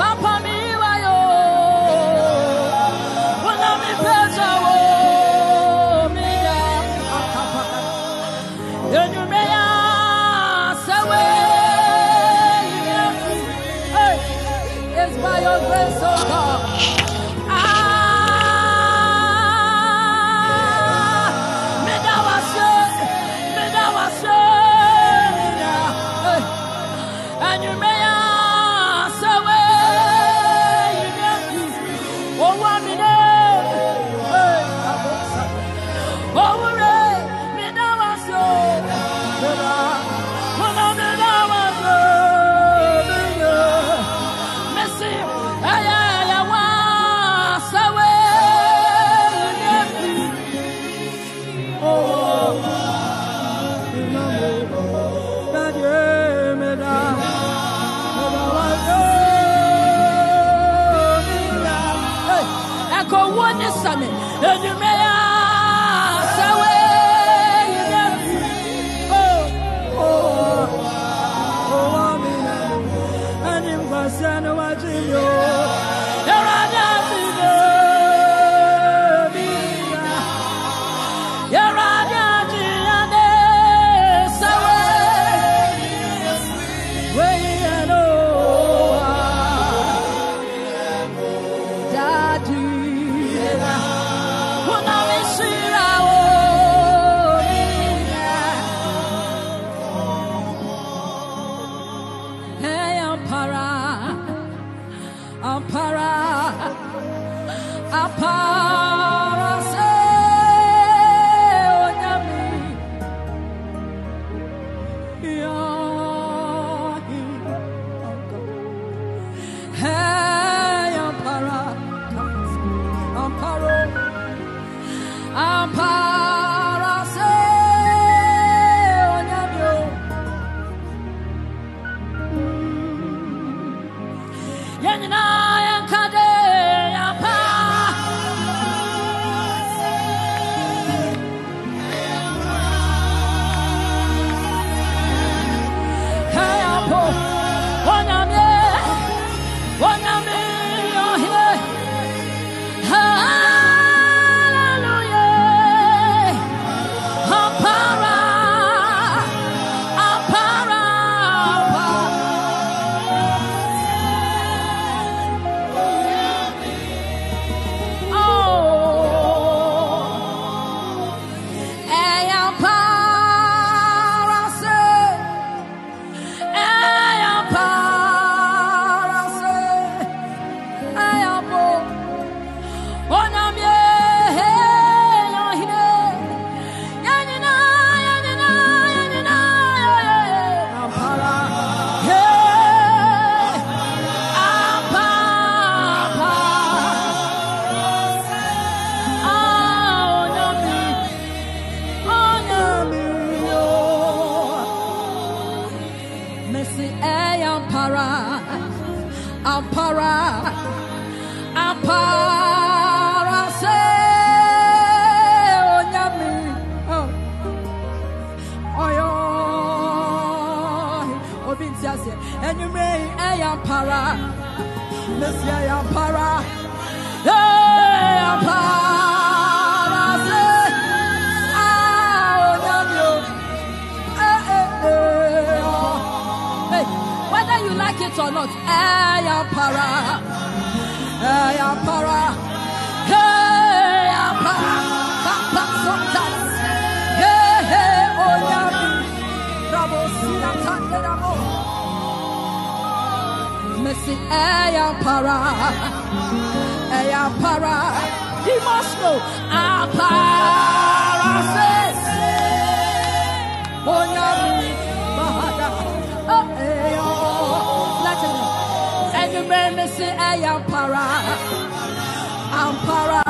Papa Ayampara, Ayampara, he must know Apara says, Onyami oh, eh, oh, oh. let him, and the say Ayampara, Ampara.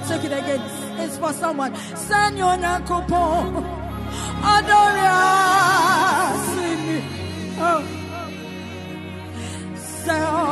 not take it again. It's for someone. Senor Nankopo. Adoria. Sing me. Oh. Senor.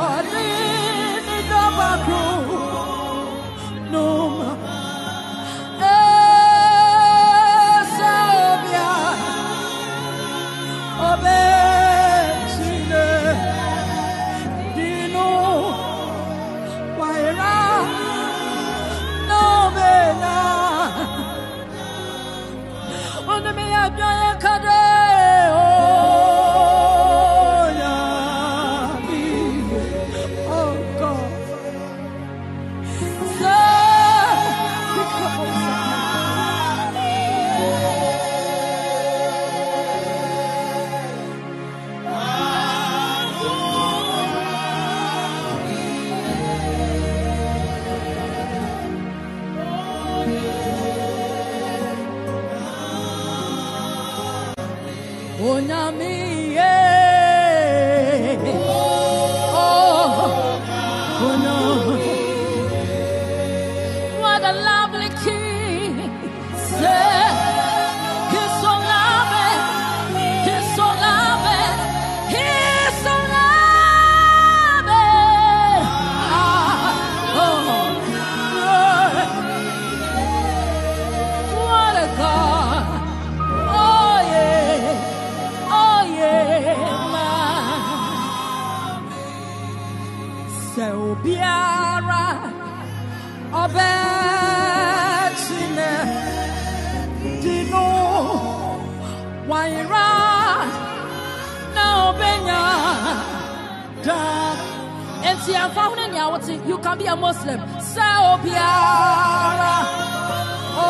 be a Muslim. Saobiara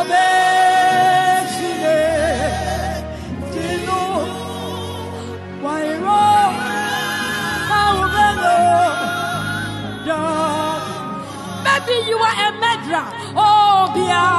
be Maybe you are a murderer. Oh, Biara.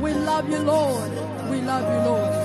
We love you, Lord. We love you, Lord.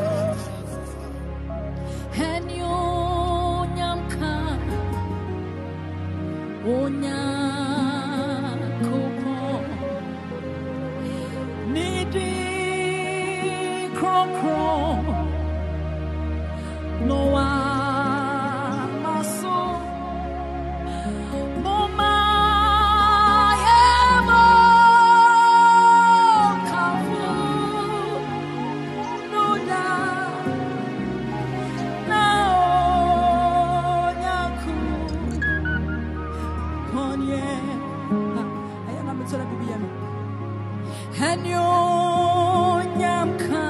sola Biblia. Henyo nyamka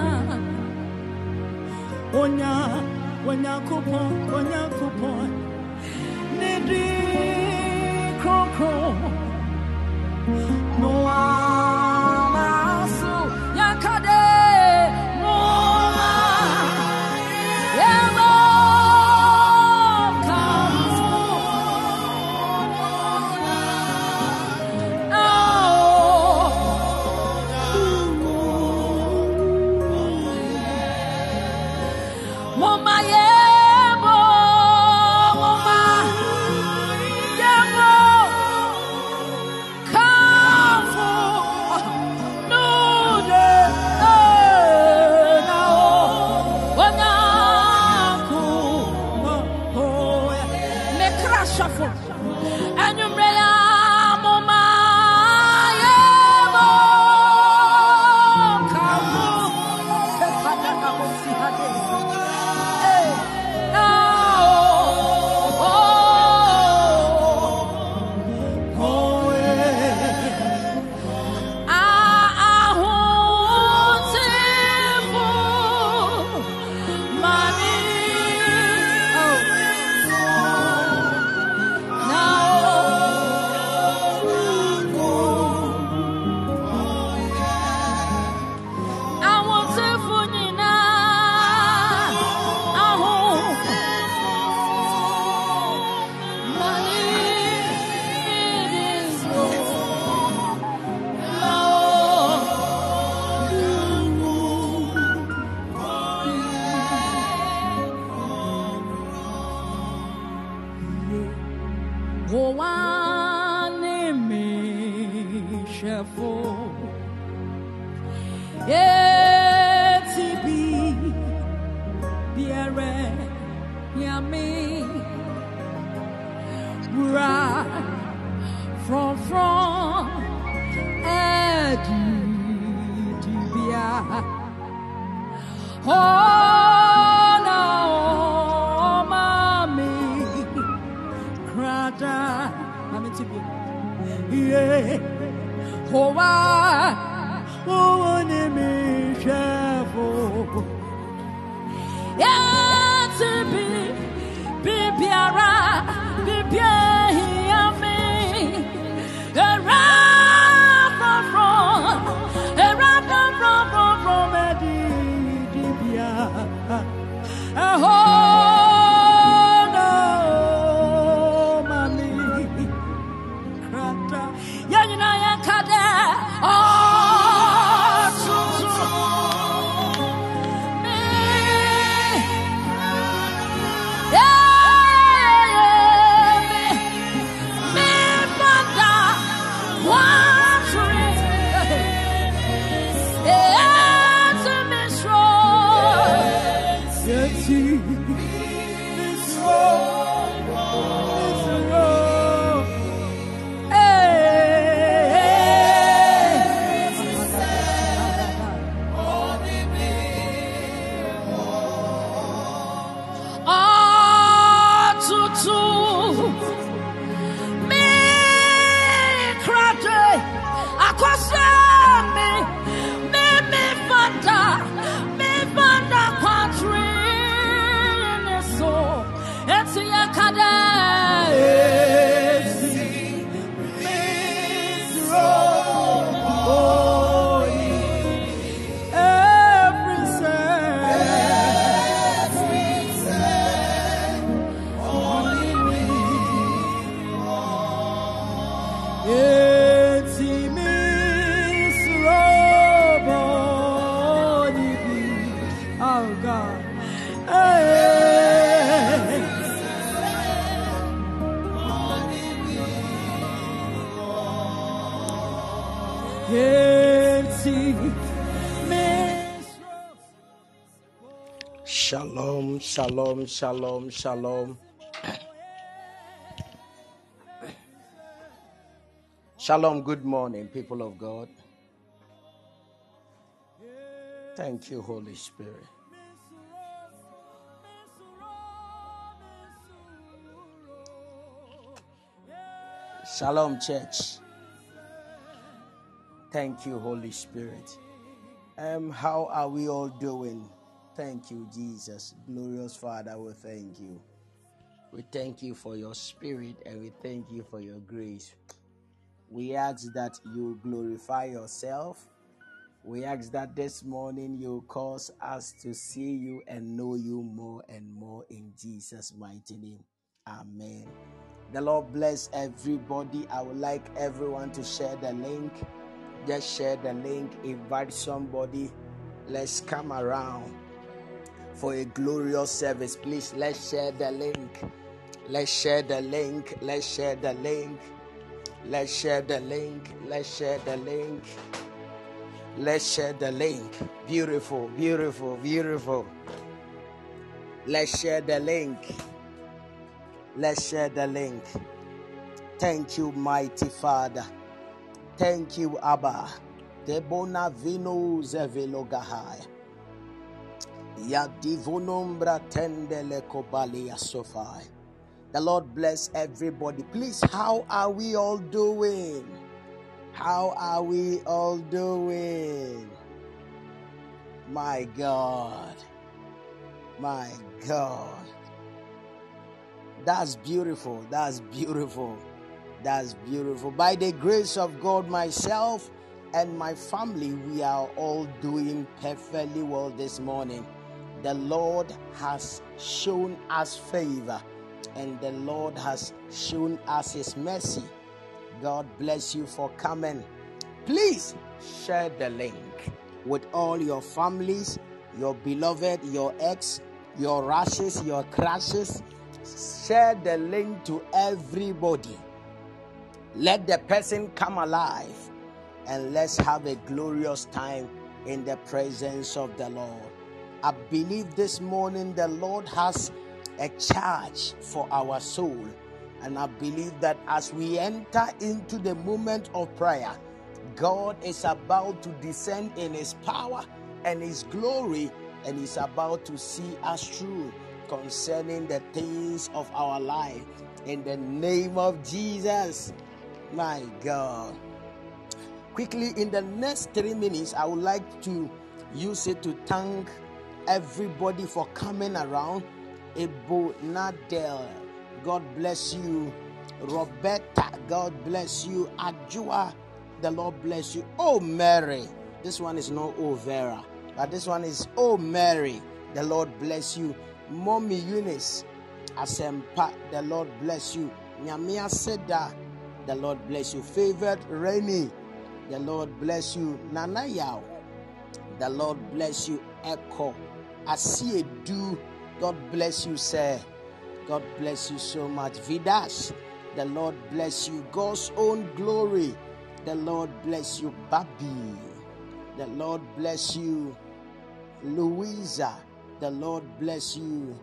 onya onyakopo onyakopo nedi kroko noa. Shalom, shalom, shalom. Shalom, good morning, people of God. Thank you, Holy Spirit. Shalom, church. Thank you, Holy Spirit. Um, how are we all doing? Thank you, Jesus. Glorious Father, we thank you. We thank you for your spirit and we thank you for your grace. We ask that you glorify yourself. We ask that this morning you cause us to see you and know you more and more in Jesus' mighty name. Amen. The Lord bless everybody. I would like everyone to share the link. Just share the link, invite somebody. Let's come around for a glorious service. Please let's share the link. Let's share the link. Let's share the link. Let's share the link. Let's share the link. Let's share the link. Beautiful, beautiful, beautiful. Let's share the link. Let's share the link. Thank you, mighty Father. Thank you, Abba. Debona vino zevelogahai. Ya divonombra tendele kobalia sofai. The Lord bless everybody. Please, how are we all doing? How are we all doing? My God. My God. That's beautiful. That's beautiful. That's beautiful. By the grace of God, myself and my family, we are all doing perfectly well this morning the Lord has shown us favor and the Lord has shown us His mercy. God bless you for coming. Please share the link with all your families, your beloved, your ex, your rushes, your crashes. Share the link to everybody. Let the person come alive and let's have a glorious time in the presence of the Lord. I believe this morning the Lord has a charge for our soul. And I believe that as we enter into the moment of prayer, God is about to descend in His power and His glory, and He's about to see us through concerning the things of our life. In the name of Jesus, my God. Quickly, in the next three minutes, I would like to use it to thank everybody for coming around. Ebo Nadel, God bless you. Roberta, God bless you. Ajua, the Lord bless you. Oh, Mary, this one is not Oh Vera, but this one is Oh Mary, the Lord bless you. Mommy Eunice, Asempa, the Lord bless you. Nyamia Seda, the Lord bless you. Favored Rainy, the Lord bless you. Nana Yao, the Lord bless you. Echo, I see a do. God bless you, sir. God bless you so much. Vidas, the Lord bless you. God's own glory. The Lord bless you. Babi, the Lord bless you. Louisa, the Lord bless you.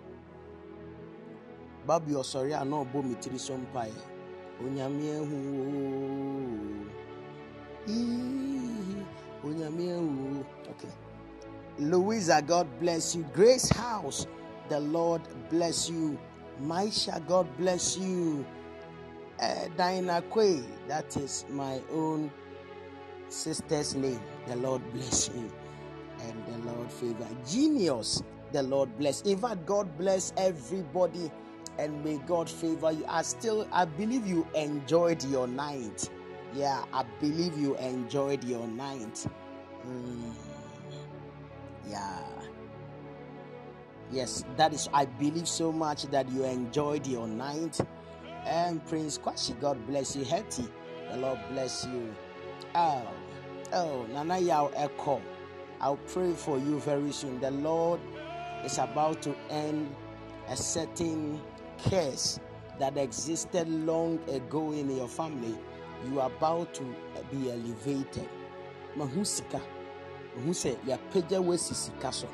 Babi oh, osori ano bo mitiri sompai. Onyame ehu. Onyame ehu. Okay. Louisa, God bless you. Grace House, the Lord bless you. Maisha, God bless you. Uh, Diana Quay, that is my own sister's name. The Lord bless you. And the Lord favor. Genius, the Lord bless. In fact, God bless everybody and may God favor you. I still, I believe you enjoyed your night. Yeah, I believe you enjoyed your night. Mm, yeah. Yes, that is, I believe so much that you enjoyed your night. And Prince Kwashi, God bless you. Hetty, the Lord bless you. Oh, oh, Nana Yao Echo. I'll pray for you very soon. The Lord is about to end a certain curse that existed long ago in your family. You are about to be elevated. Mahusika. Mahuse ya peja wesi sika so.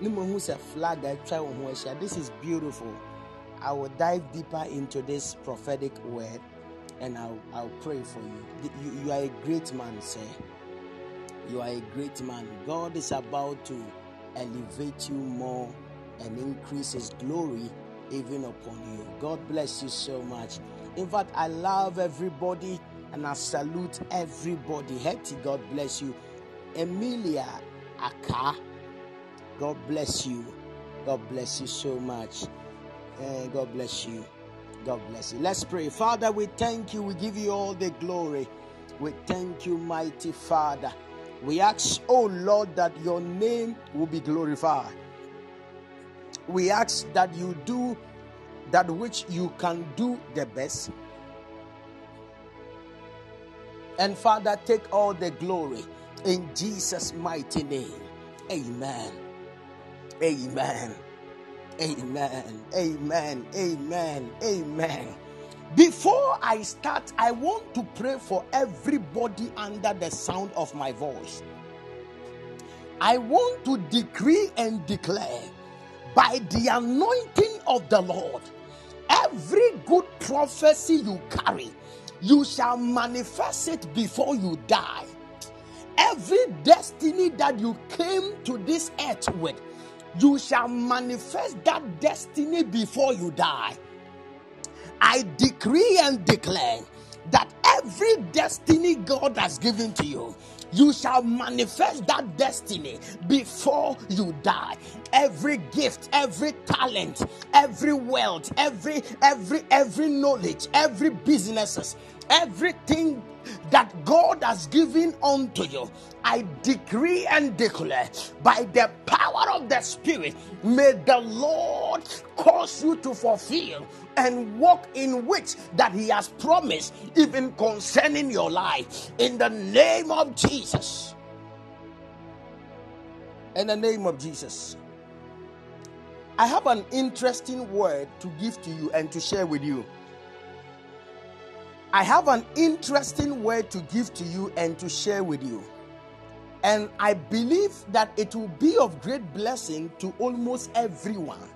Ni mahuse flag atwa wo ho ahyia. This is beautiful. I will dive deeper into this prophetic word and I'll, I'll pray for you. you. You are a great man, sir. You are a great man. God is about to elevate you more and increase His glory even upon you. God bless you so much. In fact, I love everybody and I salute everybody. Hetty, God bless you. Emilia Aka, God bless you. God bless you so much. And God bless you. God bless you. Let's pray. Father, we thank you. We give you all the glory. We thank you, mighty Father. We ask, oh Lord, that your name will be glorified. We ask that you do that which you can do the best. And Father, take all the glory in Jesus' mighty name. Amen. Amen. Amen. Amen. Amen. Amen. Before I start, I want to pray for everybody under the sound of my voice. I want to decree and declare by the anointing of the Lord, every good prophecy you carry, you shall manifest it before you die. Every destiny that you came to this earth with, you shall manifest that destiny before you die. I decree and declare that every destiny God has given to you, you shall manifest that destiny before you die every gift every talent every wealth every every every knowledge every businesses everything that God has given unto you, I decree and declare by the power of the Spirit, may the Lord cause you to fulfill and walk in which that He has promised, even concerning your life, in the name of Jesus. In the name of Jesus. I have an interesting word to give to you and to share with you. I have an interesting word to give to you and to share with you. And I believe that it will be of great blessing to almost everyone.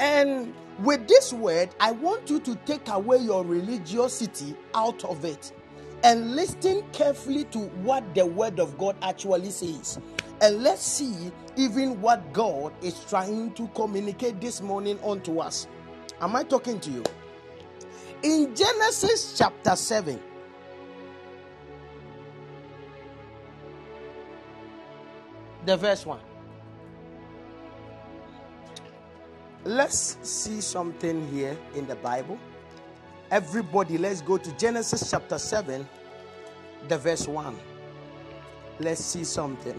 And with this word, I want you to take away your religiosity out of it and listen carefully to what the word of God actually says. And let's see even what God is trying to communicate this morning unto us. Am I talking to you? In Genesis chapter 7, the verse 1. Let's see something here in the Bible. Everybody, let's go to Genesis chapter 7, the verse 1. Let's see something.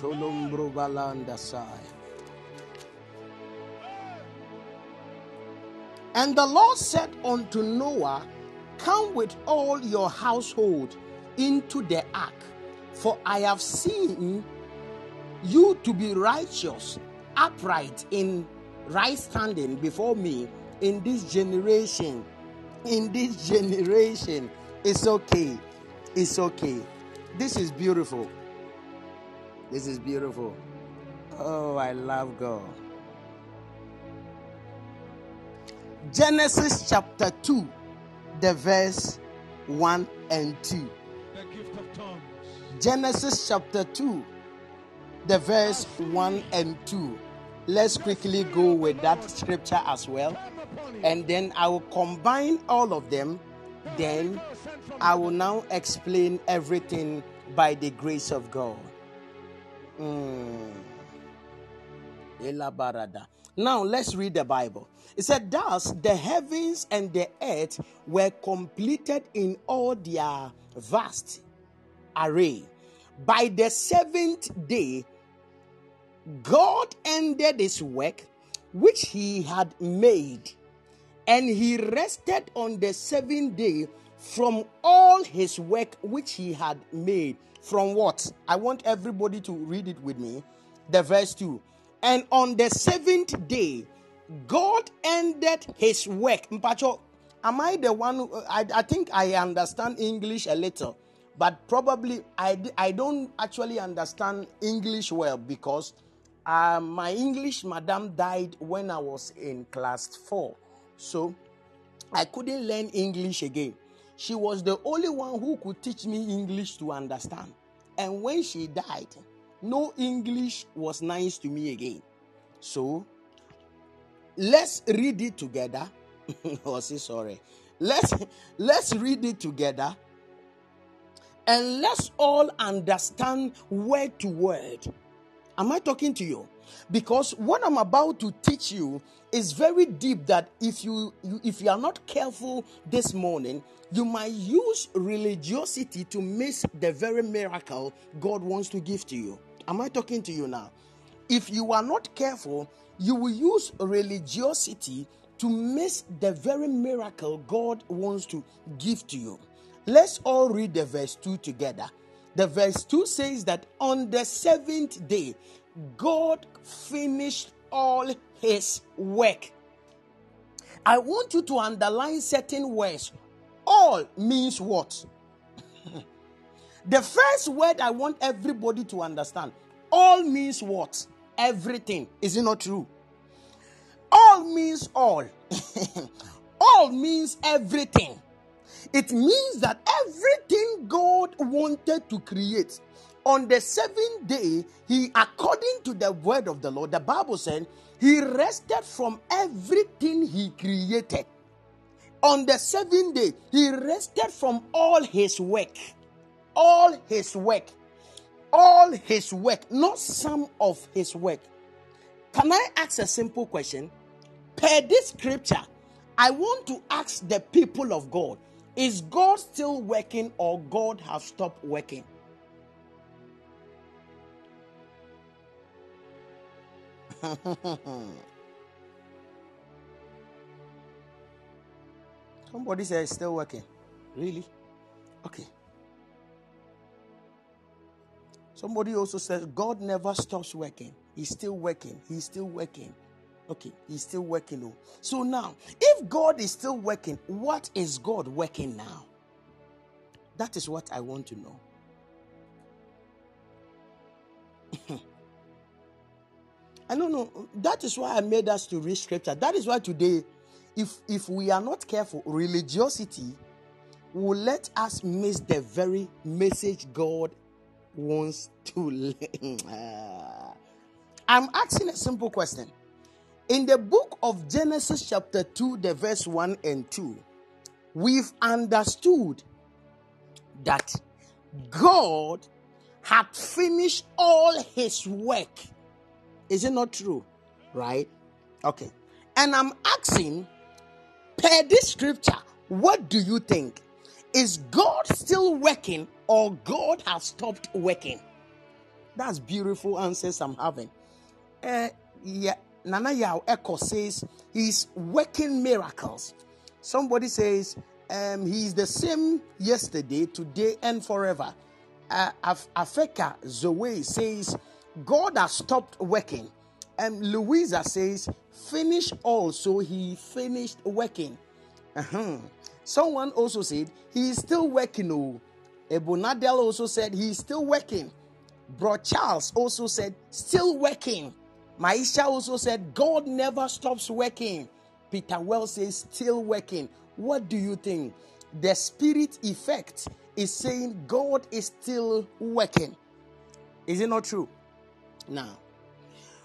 Tolombro balanda sai. And the Lord said unto Noah, Come with all your household into the ark, for I have seen you to be righteous, upright in right standing before me in this generation in this generation. It's okay. It's okay. This is beautiful. This is beautiful. Oh, I love God. Genesis chapter 2, the verse 1 and 2. Genesis chapter 2, the verse 1 and 2. Let's quickly go with that scripture as well. And then I will combine all of them. Then I will now explain everything by the grace of God. Mm. Now let's read the Bible. It said, Thus the heavens and the earth were completed in all their vast array. By the seventh day, God ended his work which he had made, and he rested on the seventh day from all his work which he had made. From what? I want everybody to read it with me. The verse 2. And on the seventh day, God ended his work. Mpacho, am I the one? Who, I, I think I understand English a little, but probably I, I don't actually understand English well because uh, my English madam died when I was in class four. So I couldn't learn English again. She was the only one who could teach me English to understand. And when she died, no English was nice to me again. So let's read it together. oh, say sorry. Let's let's read it together. And let's all understand word to word. Am I talking to you? Because what I'm about to teach you is very deep that if you, you if you are not careful this morning, you might use religiosity to miss the very miracle God wants to give to you. Am I talking to you now? If you are not careful, you will use religiosity to miss the very miracle God wants to give to you. Let's all read the verse 2 together. The verse 2 says that on the seventh day, God finished all his work. I want you to underline certain words. All means what? the first word I want everybody to understand all means what? Everything. Is it not true? All means all. all means everything. It means that everything God wanted to create on the seventh day, he, according to the word of the Lord, the Bible said, he rested from everything he created. On the seventh day, he rested from all his work. All his work. All his work, not some of his work. Can I ask a simple question? Per this scripture, I want to ask the people of God is God still working or God have stopped working? Somebody says still working. Really? Okay. Somebody also says God never stops working. He's still working. He's still working. Okay, he's still working. Oh. So now, if God is still working, what is God working now? That is what I want to know. I don't know. That is why I made us to read scripture. That is why today, if if we are not careful, religiosity will let us miss the very message God wants to. I'm asking a simple question. In the book of Genesis, chapter 2, the verse 1 and 2, we've understood that God had finished all his work is it not true? Right? Okay. And I'm asking, per this scripture, what do you think? Is God still working or God has stopped working? That's beautiful answers I'm having. Uh, yeah, Nana Yao Echo says he's working miracles. Somebody says um, he's the same yesterday, today, and forever. Uh, Af- Afeka Zoe says God has stopped working. And Louisa says, finish also, he finished working. Uh-huh. Someone also said, he is still working. Oh. Ebonadel also said, he is still working. Bro Charles also said, still working. Maisha also said, God never stops working. Peter Wells says, still working. What do you think? The spirit effect is saying God is still working. Is it not true? Now,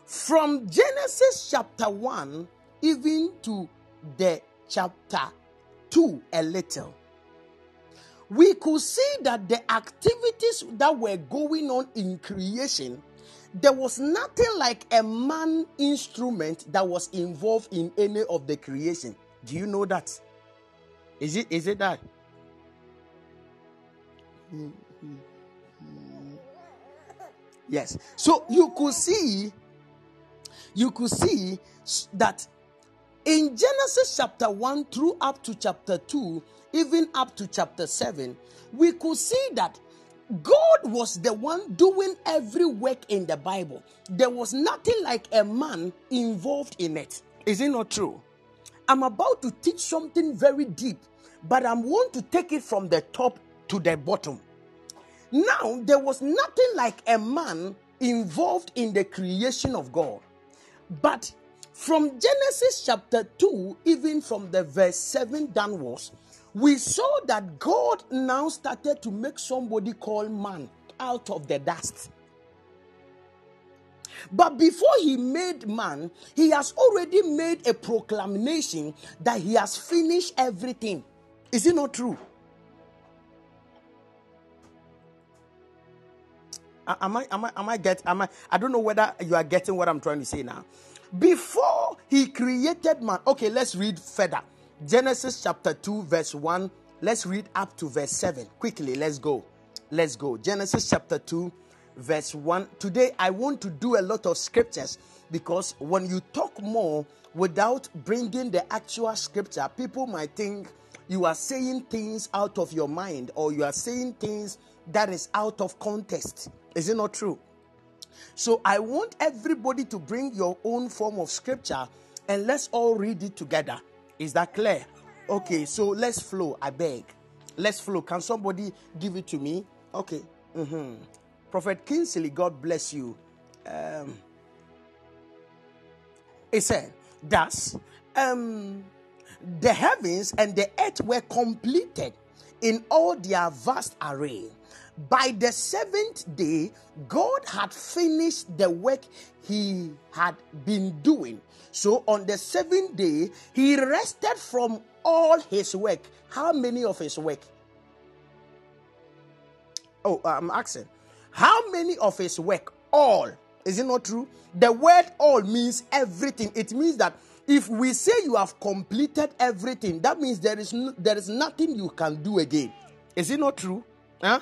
from Genesis chapter 1 even to the chapter 2 a little, we could see that the activities that were going on in creation, there was nothing like a man instrument that was involved in any of the creation. Do you know that? Is it is it that? Yes. So you could see, you could see that in Genesis chapter 1 through up to chapter 2, even up to chapter 7, we could see that God was the one doing every work in the Bible. There was nothing like a man involved in it. Is it not true? I'm about to teach something very deep, but I'm want to take it from the top to the bottom. Now, there was nothing like a man involved in the creation of God. But from Genesis chapter 2, even from the verse 7 downwards, we saw that God now started to make somebody called man out of the dust. But before he made man, he has already made a proclamation that he has finished everything. Is it not true? Am I, am I, am I get, am I, I don't know whether you are getting what I'm trying to say now. Before he created man, okay, let's read further. Genesis chapter 2, verse 1. Let's read up to verse 7. Quickly, let's go. Let's go. Genesis chapter 2, verse 1. Today, I want to do a lot of scriptures because when you talk more without bringing the actual scripture, people might think you are saying things out of your mind or you are saying things that is out of context. Is it not true? So I want everybody to bring your own form of scripture and let's all read it together. Is that clear? Okay, so let's flow. I beg. Let's flow. Can somebody give it to me? Okay. Mm-hmm. Prophet Kingsley, God bless you. Um, it said, Thus, um, the heavens and the earth were completed in all their vast array. By the seventh day, God had finished the work he had been doing. So on the seventh day, he rested from all his work. How many of his work? Oh, I'm asking. How many of his work? All. Is it not true? The word all means everything. It means that if we say you have completed everything, that means there is no, there is nothing you can do again. Is it not true? Huh?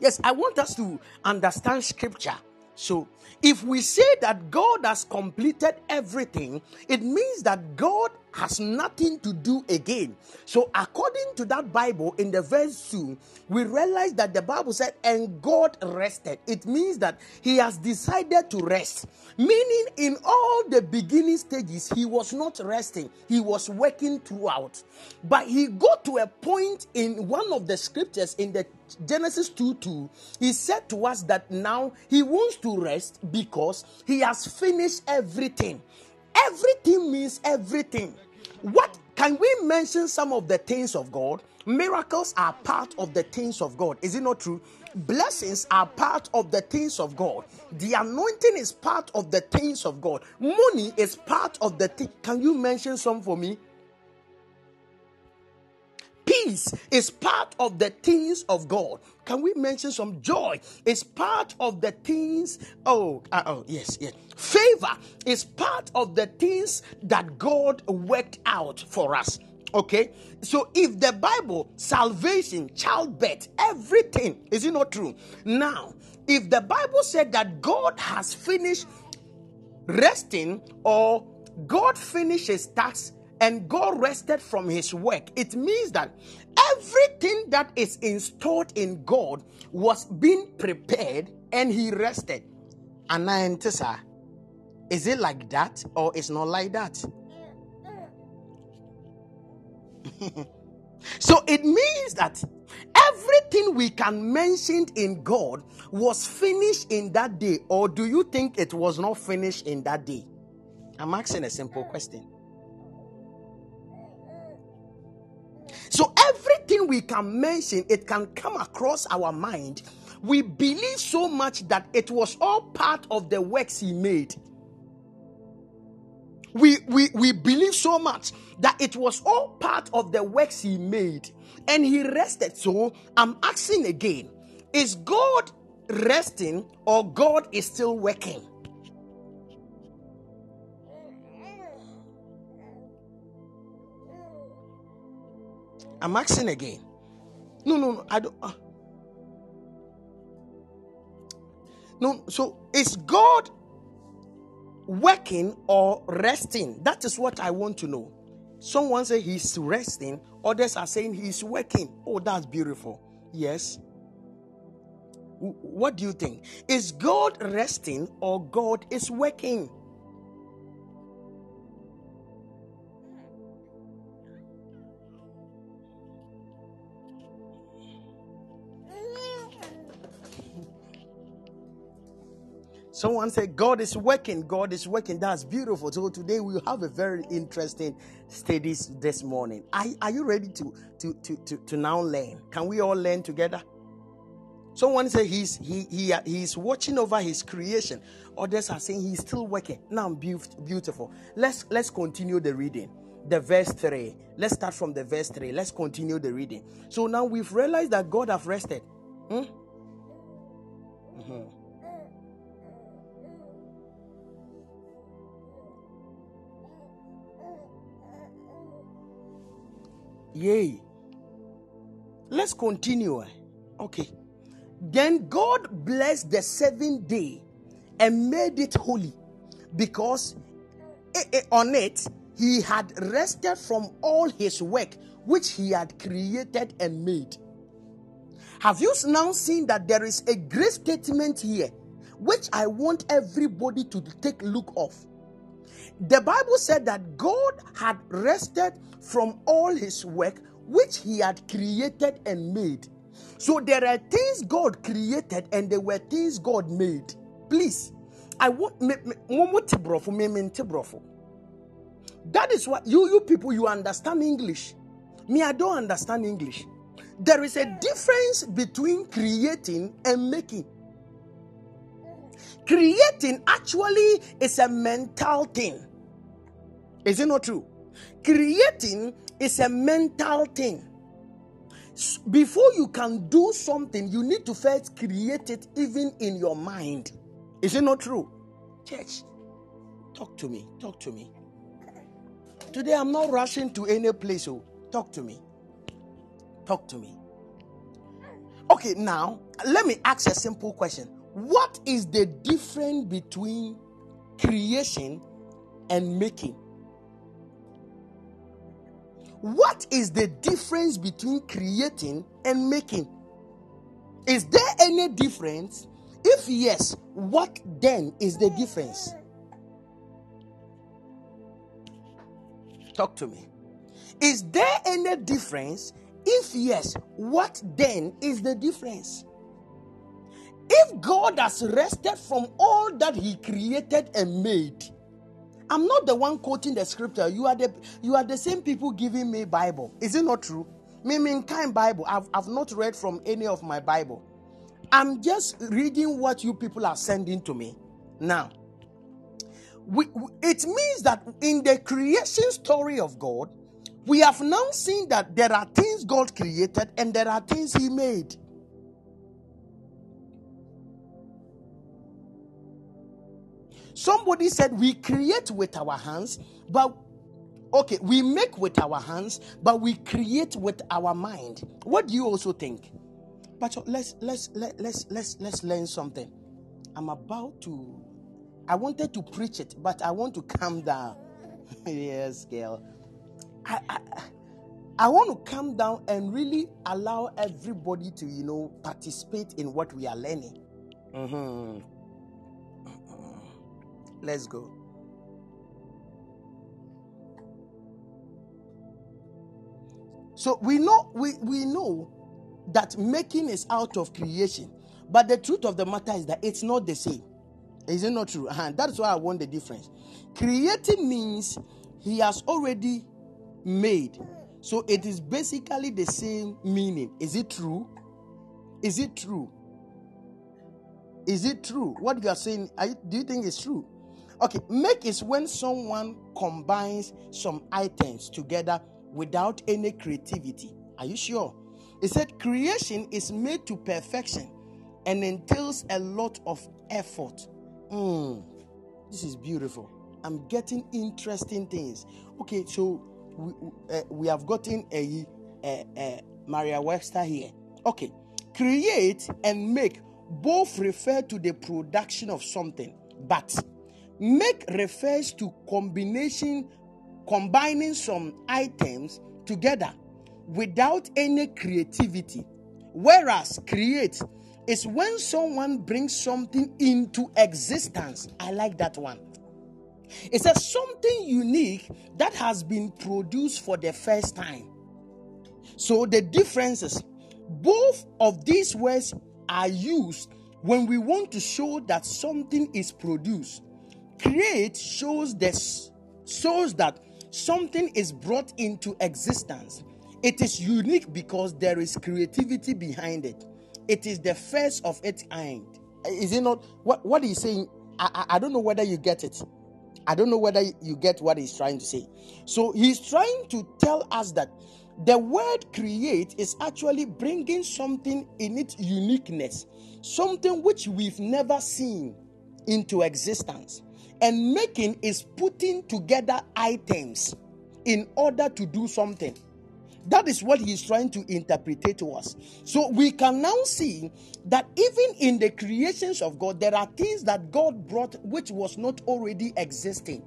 Yes, I want us to understand scripture. So, if we say that God has completed everything, it means that God has nothing to do again. So, according to that Bible in the verse 2, we realize that the Bible said, and God rested. It means that He has decided to rest. Meaning, in all the beginning stages, He was not resting, He was working throughout. But He got to a point in one of the scriptures in the Genesis 2 2, He said to us that now He wants to rest because He has finished everything. Everything means everything. What can we mention some of the things of God? Miracles are part of the things of God. Is it not true? Blessings are part of the things of God. The anointing is part of the things of God. Money is part of the thing. Can you mention some for me? Peace is part of the things of God. Can we mention some joy? Is part of the things. Oh, uh, oh, yes, yes. Favor is part of the things that God worked out for us. Okay, so if the Bible, salvation, childbirth, everything, is it not true? Now, if the Bible said that God has finished resting or God finishes his task and God rested from his work, it means that everything that is installed in God was being prepared and he rested. Anantisa, is it like that or it's not like that? so it means that everything we can mention in God was finished in that day, or do you think it was not finished in that day? I'm asking a simple question. So everything we can mention, it can come across our mind. We believe so much that it was all part of the works he made. we, we, we believe so much that it was all part of the works he made and he rested. So I'm asking again is God resting or God is still working? I'm asking again. No, no, no. I don't. Uh, no, so is God working or resting? That is what I want to know. Someone say he's resting, others are saying he's working. Oh, that's beautiful. Yes. What do you think? Is God resting or God is working? Someone said, God is working, God is working. That's beautiful. So today we have a very interesting studies this morning. Are, are you ready to, to, to, to, to now learn? Can we all learn together? Someone said he's he, he he's watching over his creation. Others are saying he's still working. Now beautiful. Let's let's continue the reading. The verse 3. Let's start from the verse 3. Let's continue the reading. So now we've realized that God have rested. Hmm? Mm-hmm. Yay. Let's continue. Eh? Okay. Then God blessed the seventh day and made it holy because eh, eh, on it he had rested from all his work which he had created and made. Have you now seen that there is a great statement here which I want everybody to take look of? The Bible said that God had rested from all his work which he had created and made. So there are things God created and there were things God made. Please, I want me that is what you you people you understand English. Me, I don't understand English. There is a difference between creating and making. Creating actually is a mental thing. Is it not true? Creating is a mental thing. Before you can do something, you need to first create it even in your mind. Is it not true? Church, talk to me. Talk to me. Today I'm not rushing to any place. So oh. talk to me. Talk to me. Okay, now let me ask a simple question. What is the difference between creation and making? What is the difference between creating and making? Is there any difference? If yes, what then is the difference? Talk to me. Is there any difference? If yes, what then is the difference? If God has rested from all that He created and made, I'm not the one quoting the scripture. You are the you are the same people giving me Bible. Is it not true? Me mean kind Bible. I've, I've not read from any of my Bible. I'm just reading what you people are sending to me. Now, we, it means that in the creation story of God, we have now seen that there are things God created and there are things He made. Somebody said we create with our hands, but okay, we make with our hands, but we create with our mind. What do you also think? But let's let's let, let's let's let's learn something. I'm about to I wanted to preach it, but I want to calm down. yes, girl. I, I I want to calm down and really allow everybody to, you know, participate in what we are learning. Mm-hmm. Let's go. So we know we, we know that making is out of creation, but the truth of the matter is that it's not the same. Is it not true? Uh-huh. And that's why I want the difference. Creating means he has already made. So it is basically the same meaning. Is it true? Is it true? Is it true? What you are saying, you, do you think it's true? Okay, make is when someone combines some items together without any creativity. Are you sure? It said creation is made to perfection and entails a lot of effort. Mm, this is beautiful. I'm getting interesting things. Okay, so we, uh, we have gotten a, a, a Merriam-Webster here. Okay, create and make both refer to the production of something, but make refers to combination, combining some items together without any creativity. Whereas create is when someone brings something into existence. I like that one. It says something unique that has been produced for the first time. So the differences, both of these words are used when we want to show that something is produced. Create shows this shows that something is brought into existence. It is unique because there is creativity behind it. It is the first of its kind. Is it not? What What he's saying? I, I, I don't know whether you get it. I don't know whether you get what he's trying to say. So he's trying to tell us that the word create is actually bringing something in its uniqueness, something which we've never seen into existence. And making is putting together items in order to do something. That is what he is trying to interpret to us. So we can now see that even in the creations of God, there are things that God brought which was not already existing.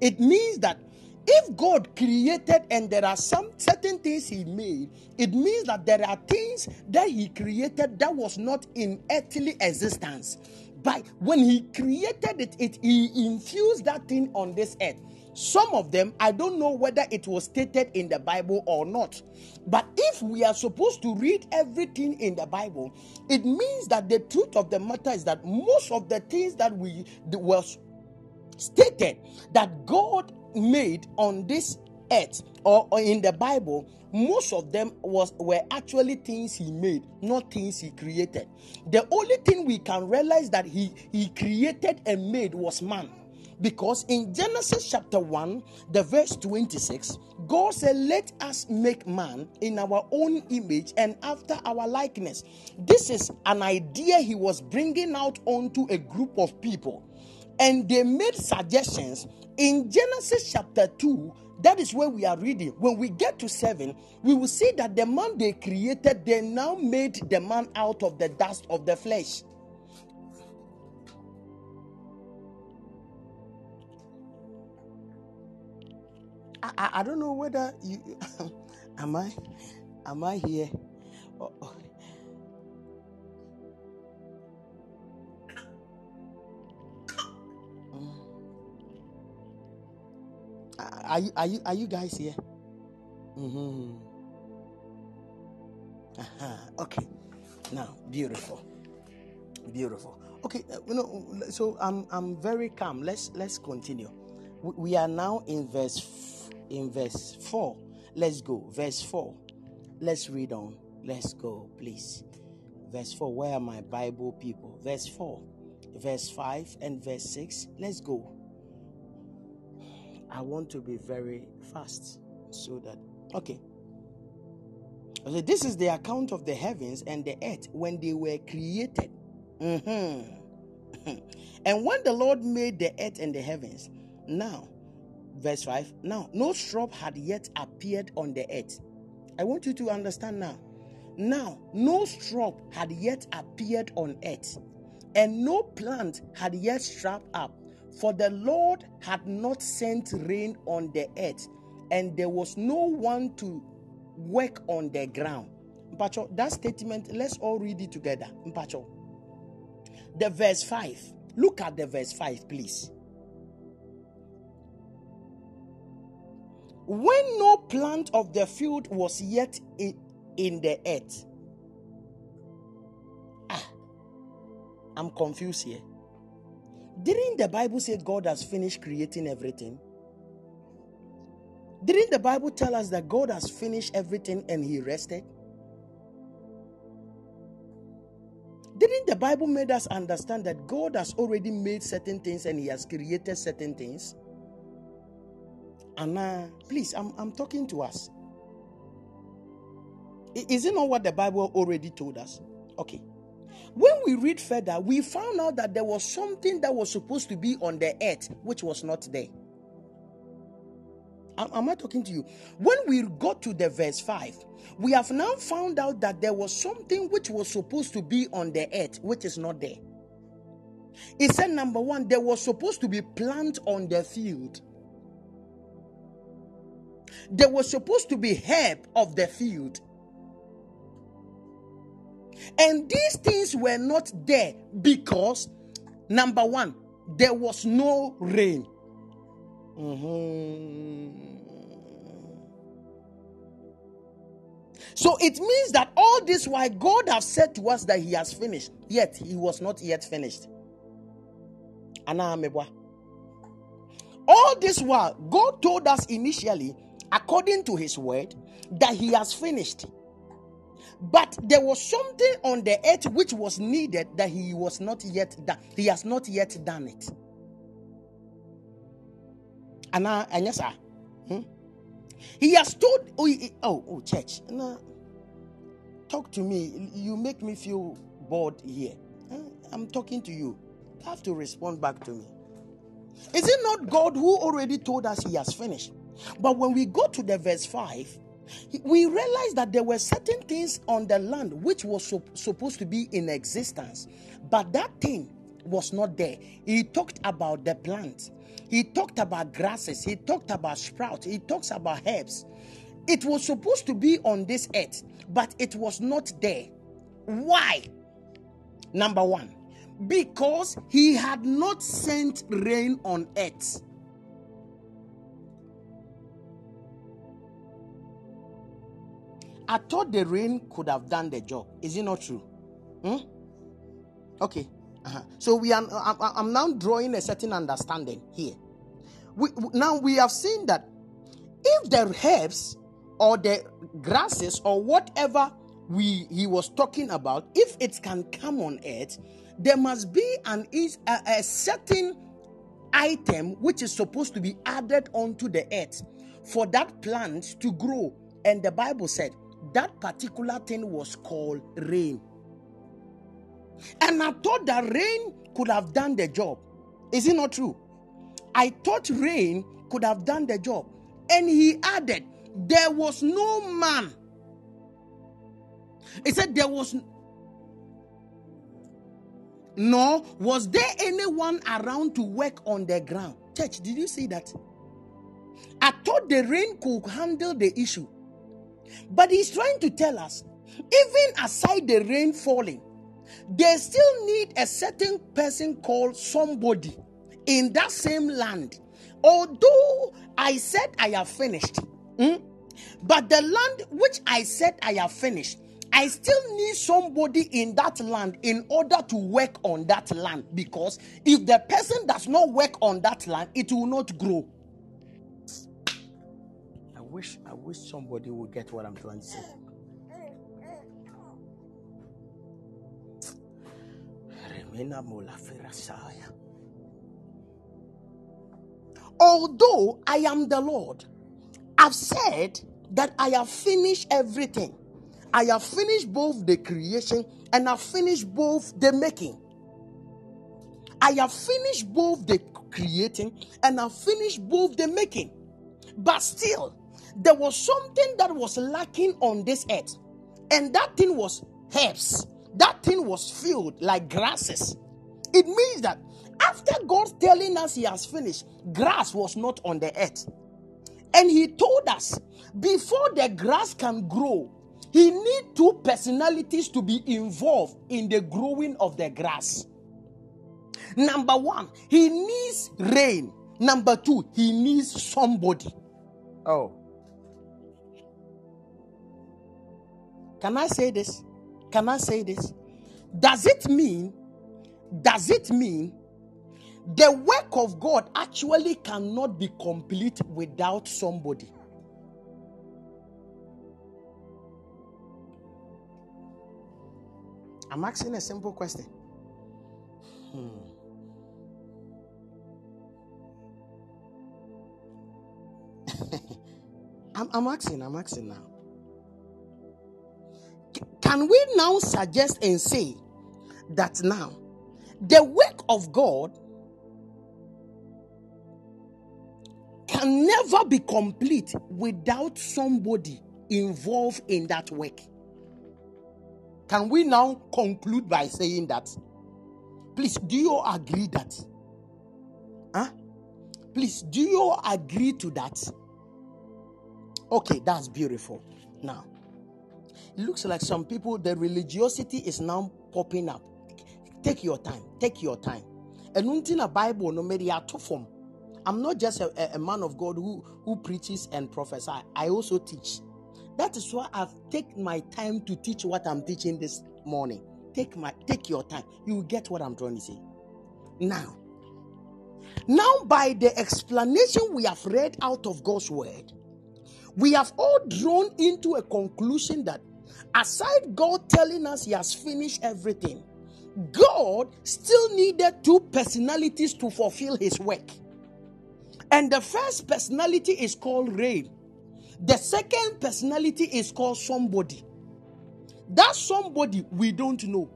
It means that if God created and there are some certain things He made, it means that there are things that He created that was not in earthly existence. But when He created it, it He infused that thing on this earth. Some of them, I don't know whether it was stated in the Bible or not. But if we are supposed to read everything in the Bible, it means that the truth of the matter is that most of the things that we was stated that God made on this earth or, or in the Bible, most of them was were actually things he made, not things he created. The only thing we can realize that he he created and made was man. Because in Genesis chapter 1, the verse 26, God said, Let us make man in our own image and after our likeness. This is an idea he was bringing out onto a group of people. And they made suggestions. In Genesis chapter 2, that is where we are reading. When we get to 7, we will see that the man they created, they now made the man out of the dust of the flesh. I, I, I don't know whether you am I am I here. Oh, oh. Are you, are you are you guys here? Mm-hmm. Uh-huh. Okay. Now, beautiful, beautiful. Okay, uh, you know, so I'm I'm very calm. Let's let's continue. We, are now in verse in verse 4. Let's go. Verse 4. Let's read on. Let's go, please. Verse 4. Where are my Bible people? Verse 4. Verse 5 and verse 6. Let's go. I want to be very fast so that. Okay. So this is the account of the heavens and the earth when they were created. Mm-hmm. and when the Lord made the earth and the heavens, now verse 5 now no shrub had yet appeared on the earth i want you to understand now now no shrub had yet appeared on earth and no plant had yet sprung up for the lord had not sent rain on the earth and there was no one to work on the ground Mpacho, that statement let's all read it together Mpacho. the verse 5 look at the verse 5 please when no plant of the field was yet in, the earth. Ah, I'm confused here. Didn't the Bible say God has finished creating everything? Didn't the Bible tell us that God has finished everything and he rested? Didn't the Bible made us understand that God has already made certain things and he has created certain things? Anna, please, I'm, I'm talking to us. Is it not what the Bible already told us? Okay. When we read further, we found out that there was something that was supposed to be on the earth which was not there. Am, I talking to you? When we got to the verse 5, we have now found out that there was something which was supposed to be on the earth which is not there. It said, number one, there was supposed to be plant on the field. There was supposed to be herb of the field. And these things were not there because, number one, there was no rain. Mm-hmm. So it means that all this why God has said to us that He has finished, yet He was not yet finished. All this while, God told us initially, according to His word, that He has finished. But there was something on the earth which was needed that He was not yet done. He has not yet done it. And yes, sir. Hmm? He has told, oh, oh, oh church. Anna, talk to me. You make me feel bored here. I'm talking to you. You have to respond back to me. Is it not God who already told us He has finished? But when we go to the verse 5, we realized that there were certain things on the land which was so, supposed to be in existence, but that thing was not there. He talked about the plant, he talked about grasses, he talked about sprouts, he talks about herbs. It was supposed to be on this earth, but it was not there. Why? Number one, because he had not sent rain on earth. I thought the rain could have done the job. Is it not true? Hmm? Okay. Uh-huh. So we are. I'm, now drawing a certain understanding here. We, now we have seen that if the herbs or the grasses or whatever we he was talking about, if it can come on earth, there must be an is a, a certain item which is supposed to be added onto the earth for that plant to grow. And the Bible said that particular thing was called rain. And I thought that rain could have done the job. Is it not true? I thought rain could have done the job. And he added, There was no man. He said, There was no, was there anyone around to work on the ground. Church, did you see that? I thought the rain could handle the issue. But he's trying to tell us even aside the rain falling, they still need a certain person called somebody in that same land. Although I said I have finished, hmm, but the land which I said I have finished, I still need somebody in that land in order to work on that land because if the person does not work on that land, it will not grow wish I wish somebody would get what I'm trying to say. Although I am the Lord, I've said that I have finished everything. I have finished both the creation and I've finished both the making. I have finished both the creating and I've finished both the making. But still, there was something that was lacking on this earth, and that thing was herbs. That thing was filled like grasses. It means that after God telling us He has finished, grass was not on the earth. And He told us before the grass can grow, He need two personalities to be involved in the growing of the grass. Number one, He needs rain. Number two, He needs somebody. Oh. Can I say this? Can I say this? Does it mean, does it mean the work of God actually cannot be complete without somebody? I'm asking a simple question. Hmm. I'm, I'm asking, I'm asking now. Can we now suggest and say that now the work of God can never be complete without somebody involved in that work? Can we now conclude by saying that? Please, do you agree that? Huh? Please, do you agree to that? Okay, that's beautiful. Now, looks like some people, the religiosity is now popping up. Take your time. Take your time. And until a Bible no media form. I'm not just a, a, man of God who, who preaches and prophesy. I also teach. That is why I've taken my time to teach what I'm teaching this morning. Take my take your time. You will get what I'm trying to say. Now, now by the explanation we have read out of God's word, we have all drawn into a conclusion that aside God telling us He has finished everything, God still needed two personalities to fulfill His work. And the first personality is called rain. The second personality is called somebody. That somebody we don't know.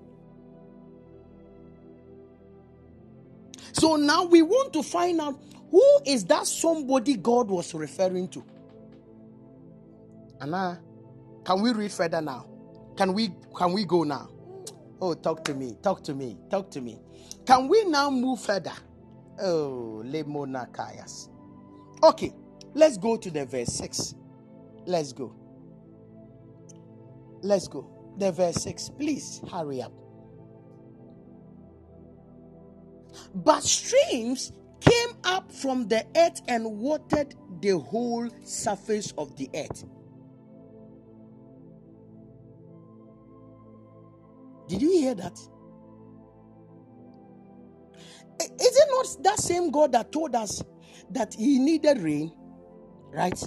So now we want to find out who is that somebody God was referring to. Anna, can we read further now? Can we can we go now? Oh, talk to me, talk to me, talk to me. Can we now move further? Oh, Lemonakayas. Okay, let's go to the verse 6. Let's go. Let's go. The verse 6. Please hurry up. But streams came up from the earth and watered the whole surface of the earth. Did you hear that? Is it not that same God that told us that He needed rain? Right?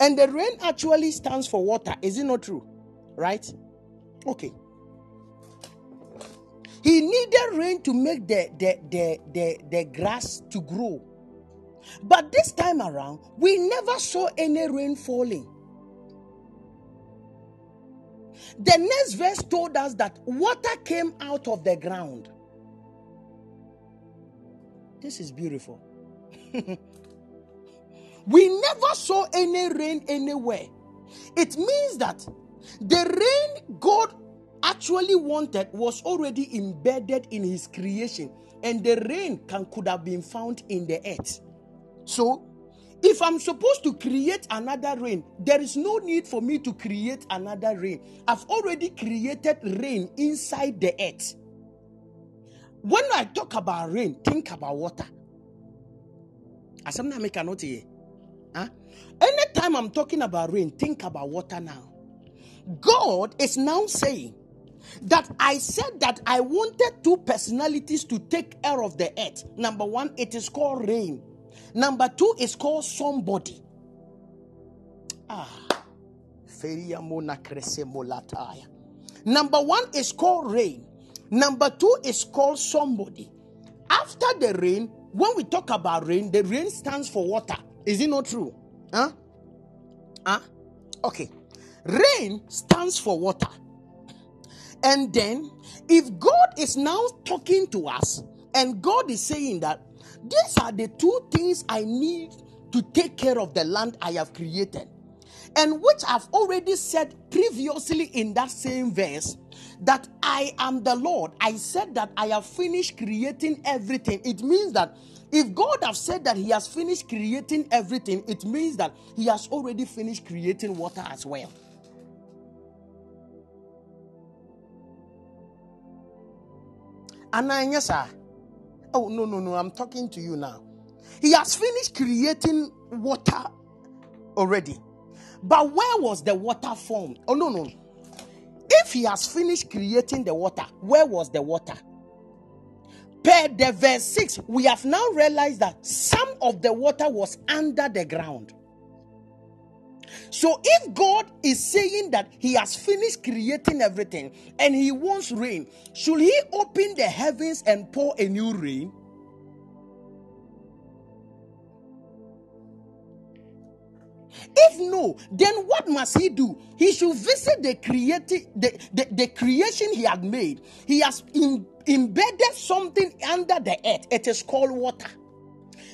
And the rain actually stands for water. Is it not true? Right? Okay. He needed rain to make the, the, the, the, the grass to grow. But this time around, we never saw any rain falling. The next verse told us that water came out of the ground. This is beautiful. we never saw any rain anywhere. It means that the rain God actually wanted was already embedded in his creation, and the rain can could have been found in the earth. So if I'm supposed to create another rain, there is no need for me to create another rain. I've already created rain inside the earth. When I talk about rain, think about water. As I'm not here. Huh? Anytime I'm talking about rain, think about water now. God is now saying that I said that I wanted two personalities to take care of the earth. Number one, it is called rain. Number two is called somebody. Ah. Number one is called rain. Number two is called somebody. After the rain, when we talk about rain, the rain stands for water. Is it not true? Huh? Huh? Okay. Rain stands for water. And then, if God is now talking to us, and God is saying that these are the two things I need to take care of the land I have created. And which I've already said previously in that same verse that I am the Lord. I said that I have finished creating everything. It means that if God have said that He has finished creating everything, it means that He has already finished creating water as well. Yes, sir. Oh, no, no, no. I'm talking to you now. He has finished creating water already. But where was the water formed? Oh, no, no. If he has finished creating the water, where was the water? Per the verse 6, we have now realized that some of the water was under the ground. So if God is saying that He has finished creating everything and He wants rain, should He open the heavens and pour a new rain? If no, then what must he do? He should visit the creative the, the, the creation he had made. He has in, embedded something under the earth. It is called water.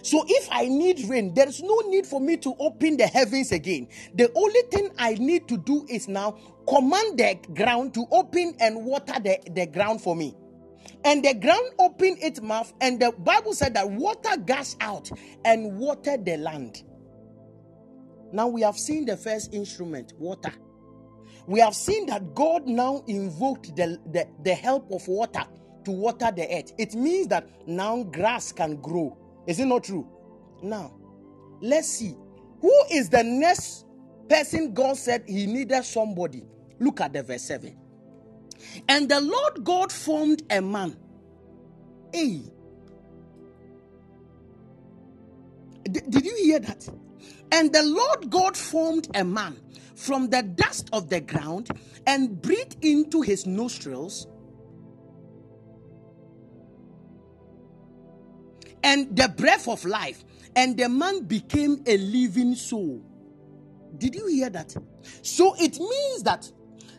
So if I need rain, there is no need for me to open the heavens again. The only thing I need to do is now command the ground to open and water the, the ground for me. And the ground opened its mouth, and the Bible said that water gushed out and watered the land. Now we have seen the first instrument, water. We have seen that God now invoked the, the, the help of water to water the earth. It means that now grass can grow is it not true? Now, let's see. Who is the next person God said he needed somebody? Look at the verse 7. And the Lord God formed a man. Hey. D- did you hear that? And the Lord God formed a man from the dust of the ground and breathed into his nostrils and the breath of life, and the man became a living soul. Did you hear that? So it means that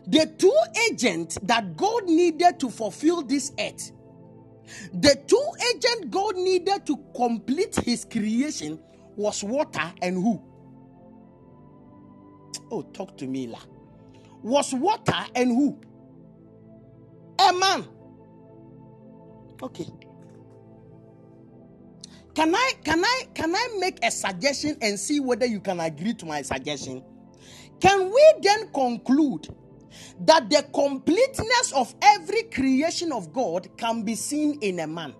the two agents that God needed to fulfill this earth, the two agents God needed to complete his creation was water and who? Oh, talk to me, La. Was water and who? A man. Okay. Can I can I can I make a suggestion and see whether you can agree to my suggestion? Can we then conclude that the completeness of every creation of God can be seen in a man?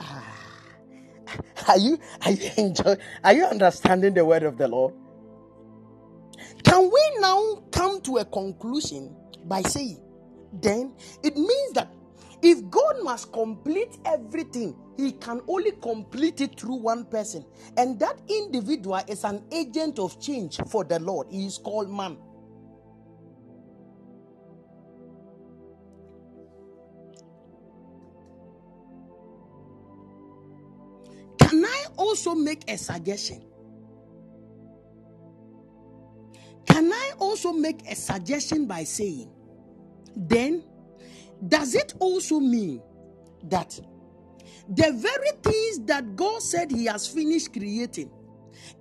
Ah. Are you are you enjoy, are you understanding the word of the Lord? Can we now come to a conclusion by saying, then it means that if God must complete everything, He can only complete it through one person. And that individual is an agent of change for the Lord. He is called man. Can I also make a suggestion? Also make a suggestion by saying, then, does it also mean that the very things that God said He has finished creating,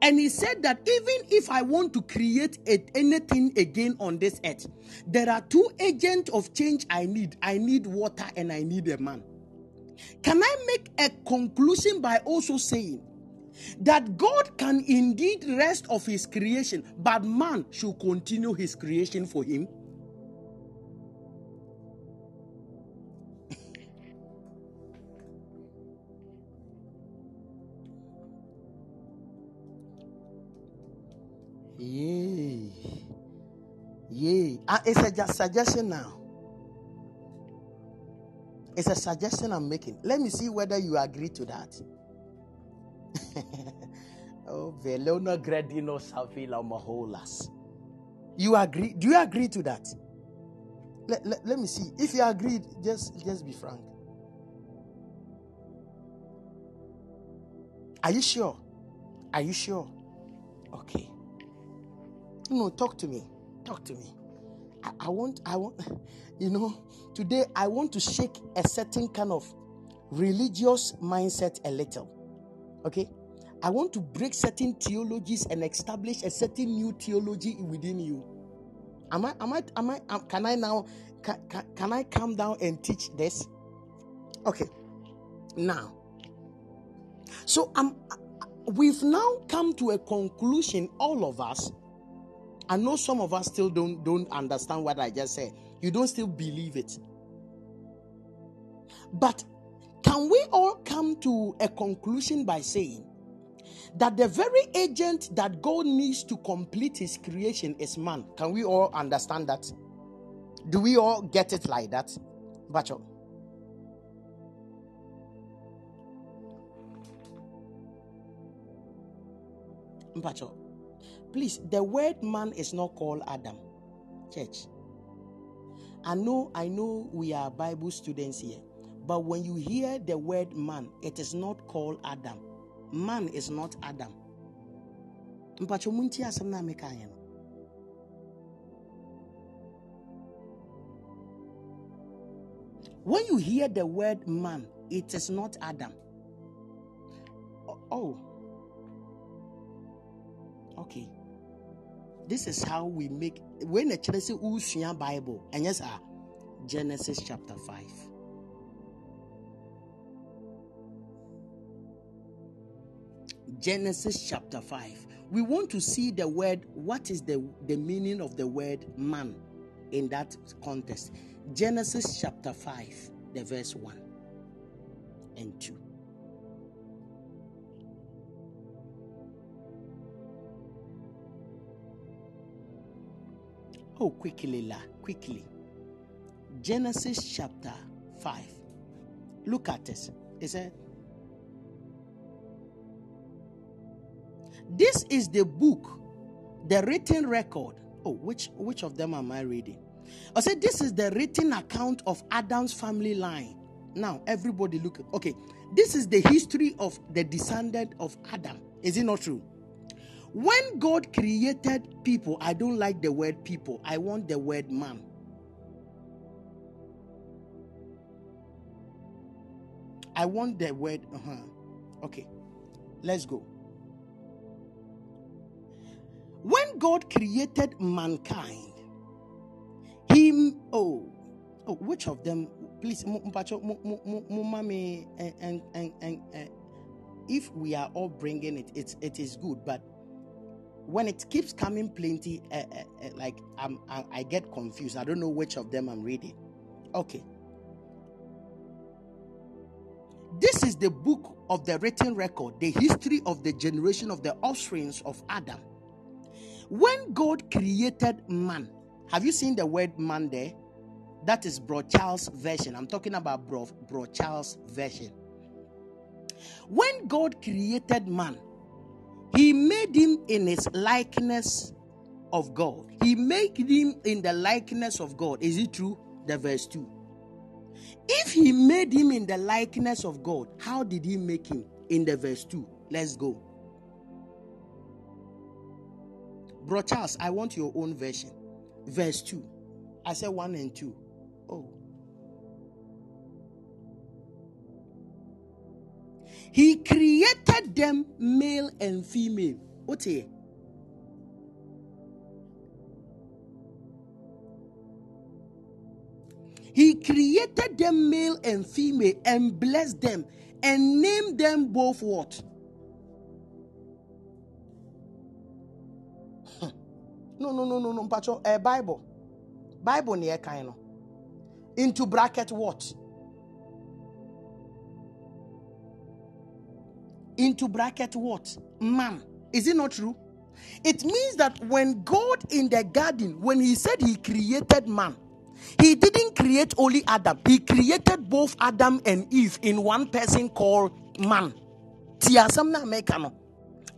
and He said that even if I want to create anything again on this earth, there are two agents of change I need I need water and I need a man. Can I make a conclusion by also saying that God can indeed rest of his creation, but man should continue his creation for him. Yay. Yay. Uh, it's a just suggestion now. It's a suggestion I'm making. Let me see whether you agree to that. Oh, Velona Gradino Savila Maholas. You agree? Do you agree to that? Let, let, let me see. If you agreed, just just be frank. Are you sure? Are you sure? Okay. No, talk to me. Talk to me. I, I want, I want, you know, today I want to shake a certain kind of religious mindset a little. Okay? I want to break certain theologies and establish a certain new theology within you. Am I, am I, am I, am, can I now, can, can, can I come down and teach this? Okay. Now, so um, we've now come to a conclusion, all of us. I know some of us still don't, don't understand what I just said. You don't still believe it. But can we all come to a conclusion by saying that the very agent that God needs to complete his creation is man? Can we all understand that? Do we all get it like that? Bacho. Bacho. Please, the word man is not called Adam. Church. I know, I know we are Bible students here, but when you hear the word man, it is not called Adam. Man is not Adam. When you hear the word man, it is not Adam. Oh, okay. This is how we make when a child say Bible, and yes, ah, Genesis chapter 5. Genesis chapter 5. We want to see the word, what is the, the meaning of the word man in that context. Genesis chapter 5, the verse 1 and 2. Oh, quickly, La, quickly. Genesis chapter 5. Look at this. Is it This is the book, the written record. Oh, which which of them am I reading? I said, This is the written account of Adam's family line. Now, everybody look. Okay, this is the history of the descendant of Adam. Is it not true? When God created people, I don't like the word people, I want the word man. I want the word. Uh-huh. Okay, let's go. When God created mankind, him, oh, oh, which of them? Please, and and and, if we are all bringing it, it, it is good. But when it keeps coming plenty, uh, uh, uh, like I'm, I, I get confused. I don't know which of them I'm reading. Okay. This is the book of the written record, the history of the generation of the offsprings of Adam. When God created man, have you seen the word man there? That is Bro Charles' version. I'm talking about Bro, Bro Charles' version. When God created man, he made him in his likeness of God. He made him in the likeness of God. Is it true? The verse 2. If he made him in the likeness of God, how did he make him? In the verse 2. Let's go. Bro Charles, I want your own version verse 2. I said 1 and 2. Oh. He created them male and female. What here? He created them male and female and blessed them and named them both what? No no no no no mpacho eh bible. Bible near kind no into bracket what? Into bracket what? Man. Is it not true? It means that when god in the garden when he said he created man he didn't create only adam. He created both adam and eve in one person called man.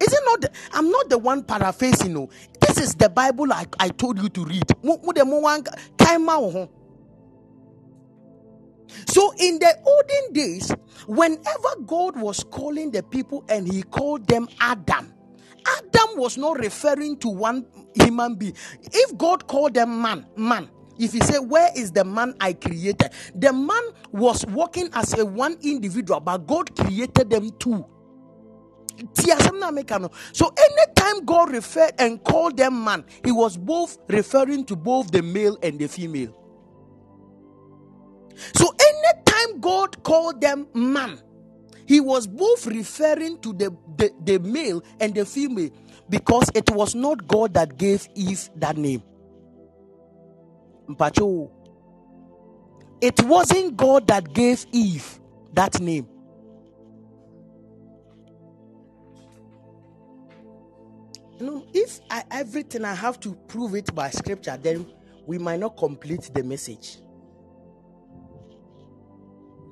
Is it not? The, I'm not the one paraphrasing. No, this is the Bible I, I told you to read. So, in the olden days, whenever God was calling the people and He called them Adam, Adam was not referring to one human being. If God called them man, man, if he said, Where is the man I created? The man was working as a one individual, but God created them two. So anytime God referred and called them man, he was both referring to both the male and the female. So anytime God called them man, he was both referring to the, the, the male and the female because it was not God that gave Eve that name. It wasn't God that gave Eve that name. Know, if I, everything I have to prove it by scripture, then we might not complete the message.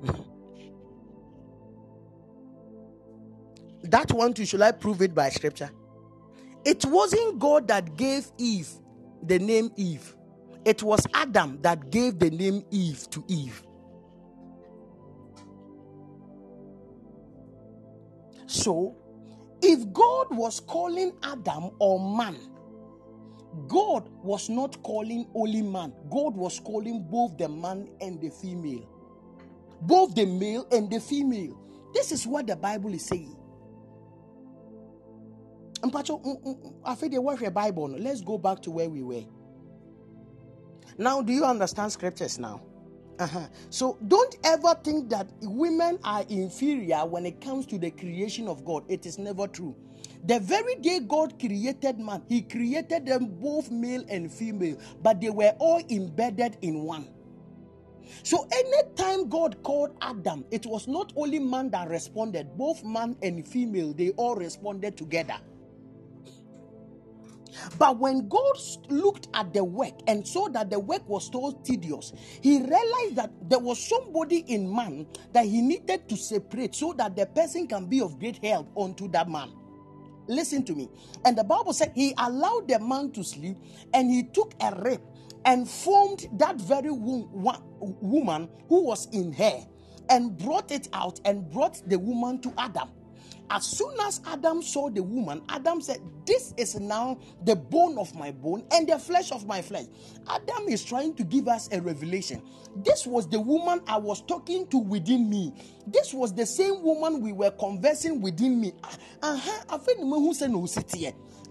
that one too, should I prove it by scripture? It wasn't God that gave Eve the name Eve. it was Adam that gave the name Eve to Eve. So, if God was calling Adam or man, God was not calling only man, God was calling both the man and the female, both the male and the female. This is what the Bible is saying. Mpacho, mm, mm, mm, I feel they watch your Bible. Let's go back to where we were. Now, do you understand scriptures now? Uh-huh. So don't ever think that women are inferior when it comes to the creation of God. It is never true. The very day God created man, He created them both male and female, but they were all embedded in one. So anytime God called Adam, it was not only man that responded, both man and female, they all responded together. But when God looked at the work and saw that the work was so tedious, he realized that there was somebody in man that he needed to separate so that the person can be of great help unto that man. Listen to me. And the Bible said he allowed the man to sleep and he took a rib and formed that very woman who was in her and brought it out and brought the woman to Adam. As soon as Adam saw the woman, Adam said, This is now the bone of my bone and the flesh of my flesh. Adam is trying to give us a revelation. This was the woman I was talking to within me. This was the same woman we were conversing within me. Uh-huh.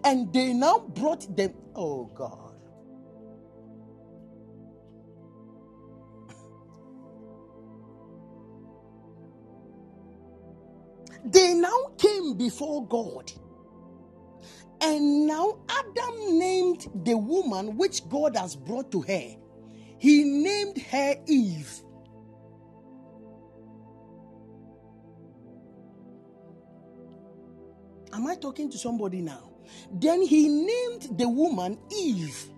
And they now brought them. Oh God. They now came before God. And now Adam named the woman which God has brought to her. He named her Eve. Am I talking to somebody now? Then he named the woman Eve.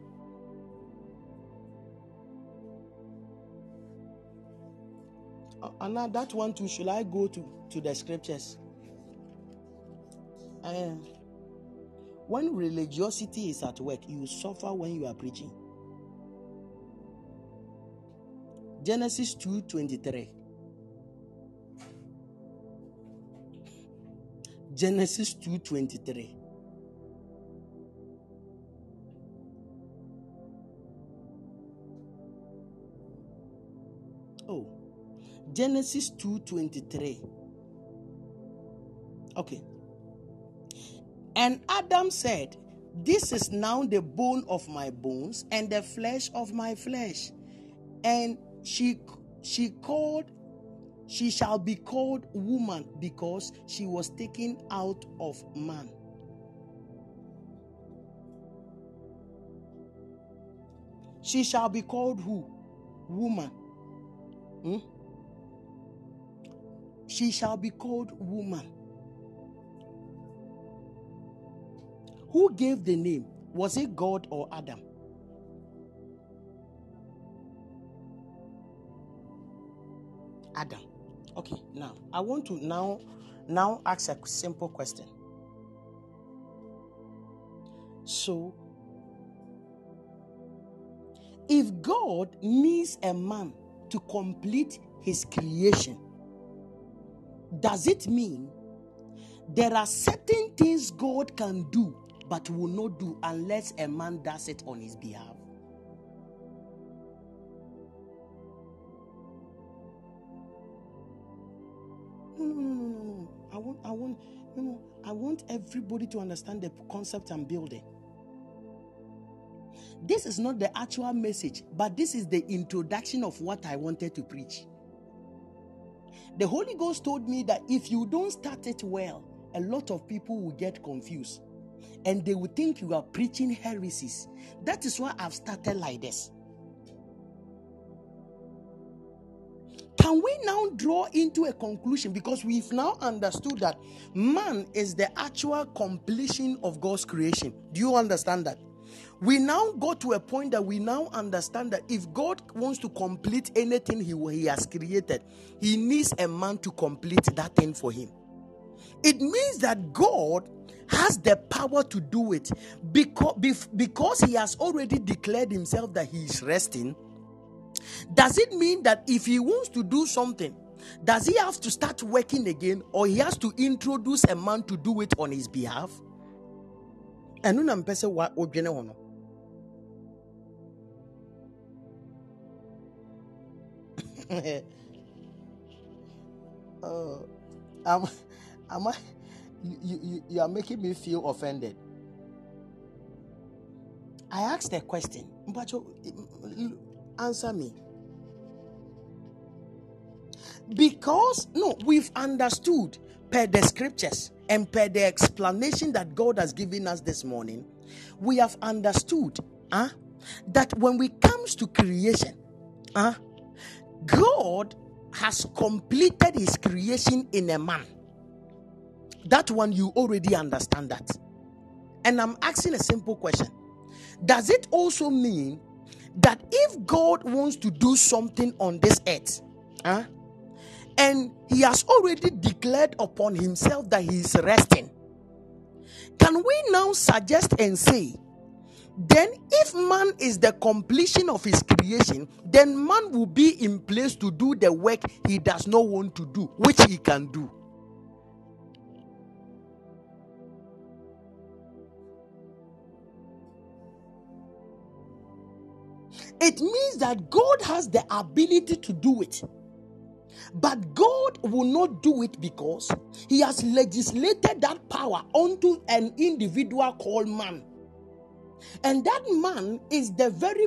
And now that one too, should I go to, to the scriptures? Uh, when religiosity is at work, you suffer when you are preaching. Genesis 2:23. Genesis 2:23. Genesis 2:23. Okay. And Adam said, This is now the bone of my bones and the flesh of my flesh. And she she called she shall be called woman because she was taken out of man. She shall be called who? Woman. Hmm? She shall be called woman. Who gave the name? Was it God or Adam? Adam. Okay, now I want to now now ask a simple question. So if God needs a man to complete his creation, does it mean there are certain things God can do but will not do unless a man does it on his behalf. No, no, no, no, no. I want, I want, no, no. I want everybody to understand the concept I'm building. This is not the actual message, but this is the introduction of what I wanted to preach. The Holy Ghost told me that if you don't start it well, a lot of people will get confused and they will think you are preaching heresies. That is why I've started like this. Can we now draw into a conclusion because we've now understood that man is the actual completion of God's creation? Do you understand that? We now go to a point that we now understand that if God wants to complete anything he, he has created, he needs a man to complete that thing for him. It means that God has the power to do it because, because he has already declared himself that he is resting. Does it mean that if he wants to do something, does he have to start working again or he has to introduce a man to do it on his behalf? ɛno oh, am, am I, you, you, you are making me feel offended. I asked a question. But mm, answer me. Because, no, we've understood per the scriptures and per the explanation that God has given us this morning, we have understood huh, that when we comes to creation, huh, God has completed his creation in a man. That one you already understand that. And I'm asking a simple question. Does it also mean that if God wants to do something on this earth, huh, and he has already declared upon himself that he is resting. Can we now suggest and say, then if man is the completion of his creation, then man will be in place to do the work he does not want to do, which he can do. It means that God has the ability to do it. But God will not do it because He has legislated that power onto an individual called man. And that man is the very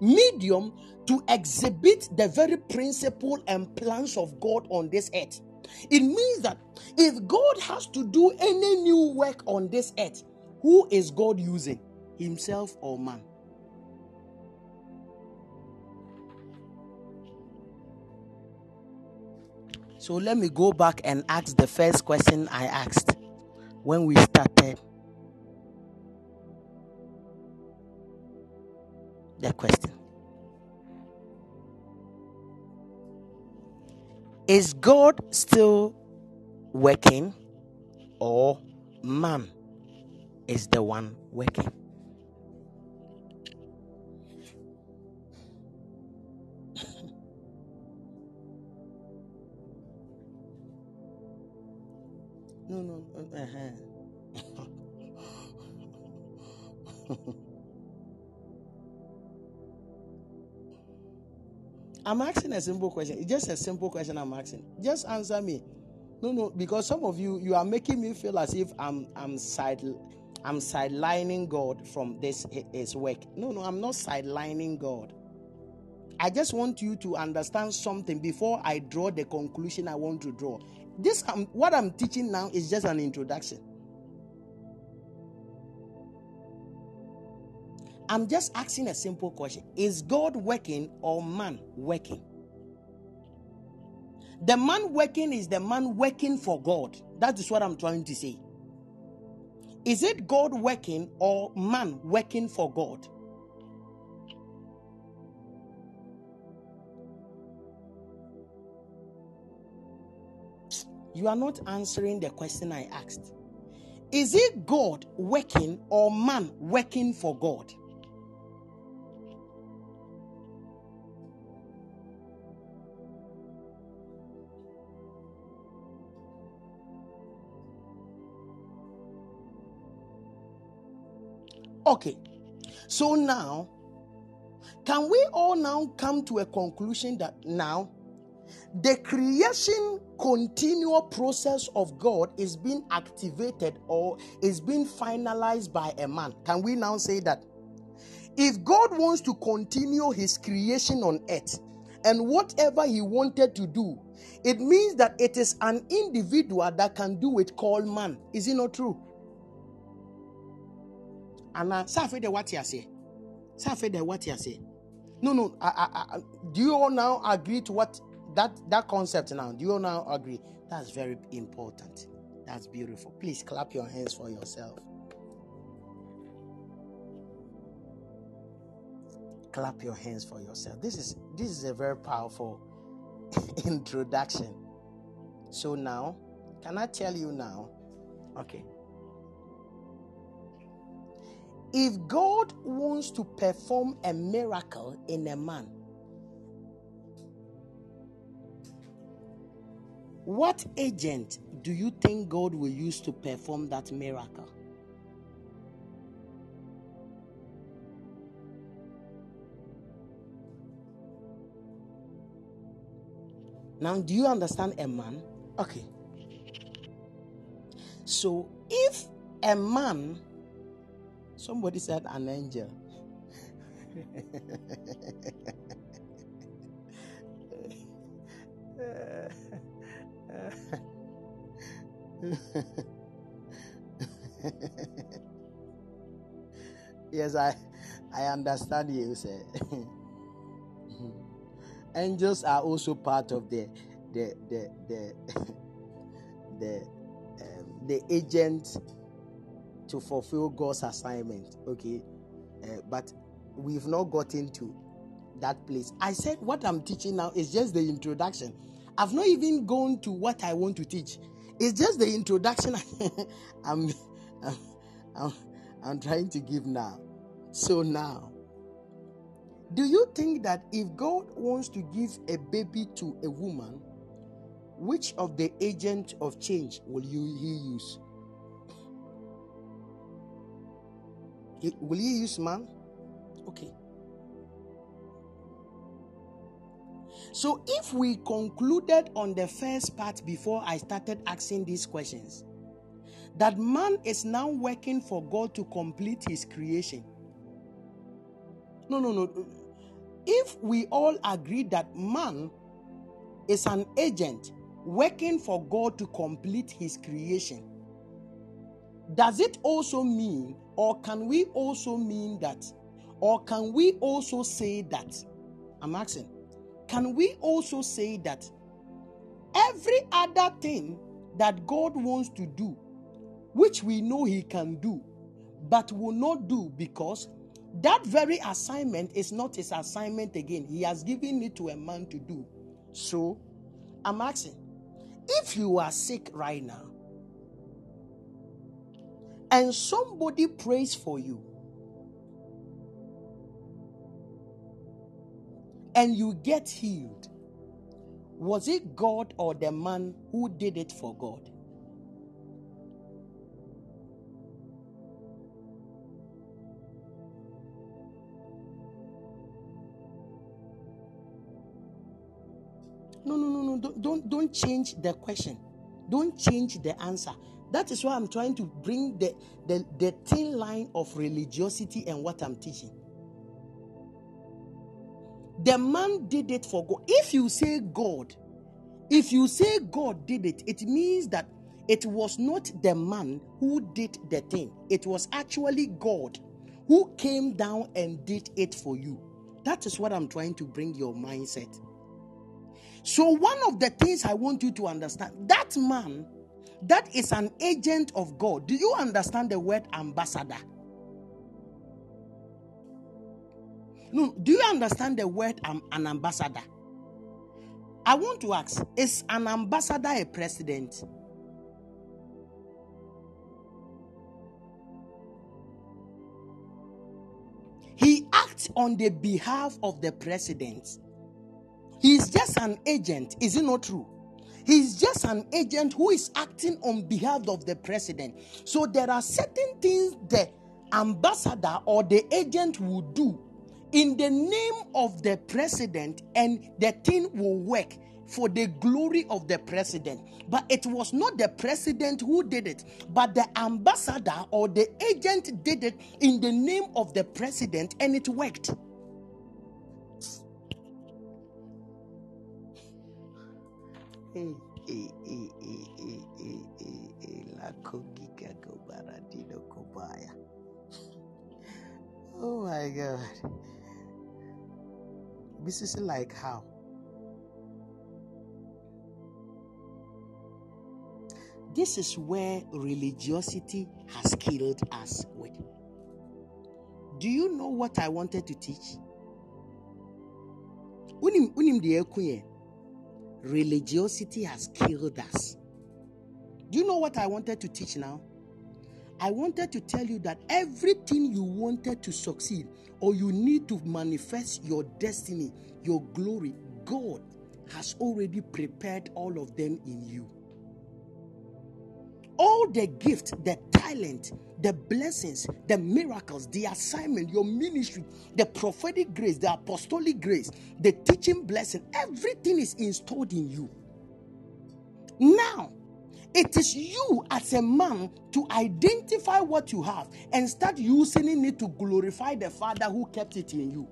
medium to exhibit the very principle and plans of God on this earth. It means that if God has to do any new work on this earth, who is God using? Himself or man? So let me go back and ask the first question I asked when we started the question. Is God still working or man is the one working? I'm asking a simple question. It's just a simple question I'm asking. Just answer me. No, no, because some of you you are making me feel as if I'm I'm side I'm sidelining God from this his work. No, no, I'm not sidelining God. I just want you to understand something before I draw the conclusion I want to draw. This um, what I'm teaching now is just an introduction. I'm just asking a simple question. Is God working or man working? The man working is the man working for God. That is what I'm trying to say. Is it God working or man working for God? You are not answering the question I asked. Is it God working or man working for God? Okay, so now, can we all now come to a conclusion that now the creation continual process of God is being activated or is being finalized by a man. Can we now say that? If God wants to continue his creation on earth and whatever he wanted to do, it means that it is an individual that can do it called man. Is it not true? Anna, safe de what you say. Safe de what you say. No, no. I, I, I, do you all now agree to what that that concept now? Do you all now agree? That's very important. That's beautiful. Please clap your hands for yourself. Clap your hands for yourself. This is this is a very powerful introduction. So now can i tell you now? Okay if God wants to perform a miracle in a man, what agent do you think God will use to perform that miracle? Now, do you understand a man? Okay. So, if a man, somebody said an angel. yes, I I understand you, sir. Angels are also part of the the the the the um, the agent to fulfill God's assignment. Okay, uh, but we've not gotten to that place. I said what I'm teaching now is just the introduction. I've not even gone to what I want to teach. It's just the introduction I'm, I'm, I'm, I'm trying to give now. So now, do you think that if God wants to give a baby to a woman, which of the agents of change will you he use? Will he use man? Okay. So, if we concluded on the first part before I started asking these questions, that man is now working for God to complete his creation. No, no, no. If we all agree that man is an agent working for God to complete his creation, does it also mean, or can we also mean that, or can we also say that? I'm asking can we also say that every other thing that God wants to do, which we know He can do, but will not do because that very assignment is not His assignment again? He has given it to a man to do. So, I'm asking if you are sick right now and somebody prays for you and you get healed, was it God or the man who did it for God? No, no, no, no. Don't, don't, don't change the question. Don't change the answer. That is why I'm trying to bring the, the, the thin line of religiosity and what I'm teaching. The man did it for God. If you say God, if you say God did it, it means that it was not the man who did the thing, it was actually God who came down and did it for you. That is what I'm trying to bring your mindset. So, one of the things I want you to understand that man, that is an agent of God. Do you understand the word ambassador? No, do you understand the word um, an ambassador? I want to ask is an ambassador a president? He acts on the behalf of the president. He's just an agent, is it not true? He's just an agent who is acting on behalf of the president. So there are certain things the ambassador or the agent will do in the name of the president, and the thing will work for the glory of the president. But it was not the president who did it, but the ambassador or the agent did it in the name of the president, and it worked. Hey, hey, hey, hey, hey, hey, hey, Oh my God. This is like how? This is where religiosity has killed us with. Do you know what I wanted to teach? Unim unim de Religiosity has killed us. Do you know what I wanted to teach now? I wanted to tell you that everything you wanted to succeed or you need to manifest your destiny, your glory, God has already prepared all of them in you. All the gift, the talent, the blessings, the miracles, the assignment, your ministry, the prophetic grace, the apostolic grace, the teaching blessing, everything is installed in you. Now, it is you as a man to identify what you have and start using it to glorify the Father who kept it in you.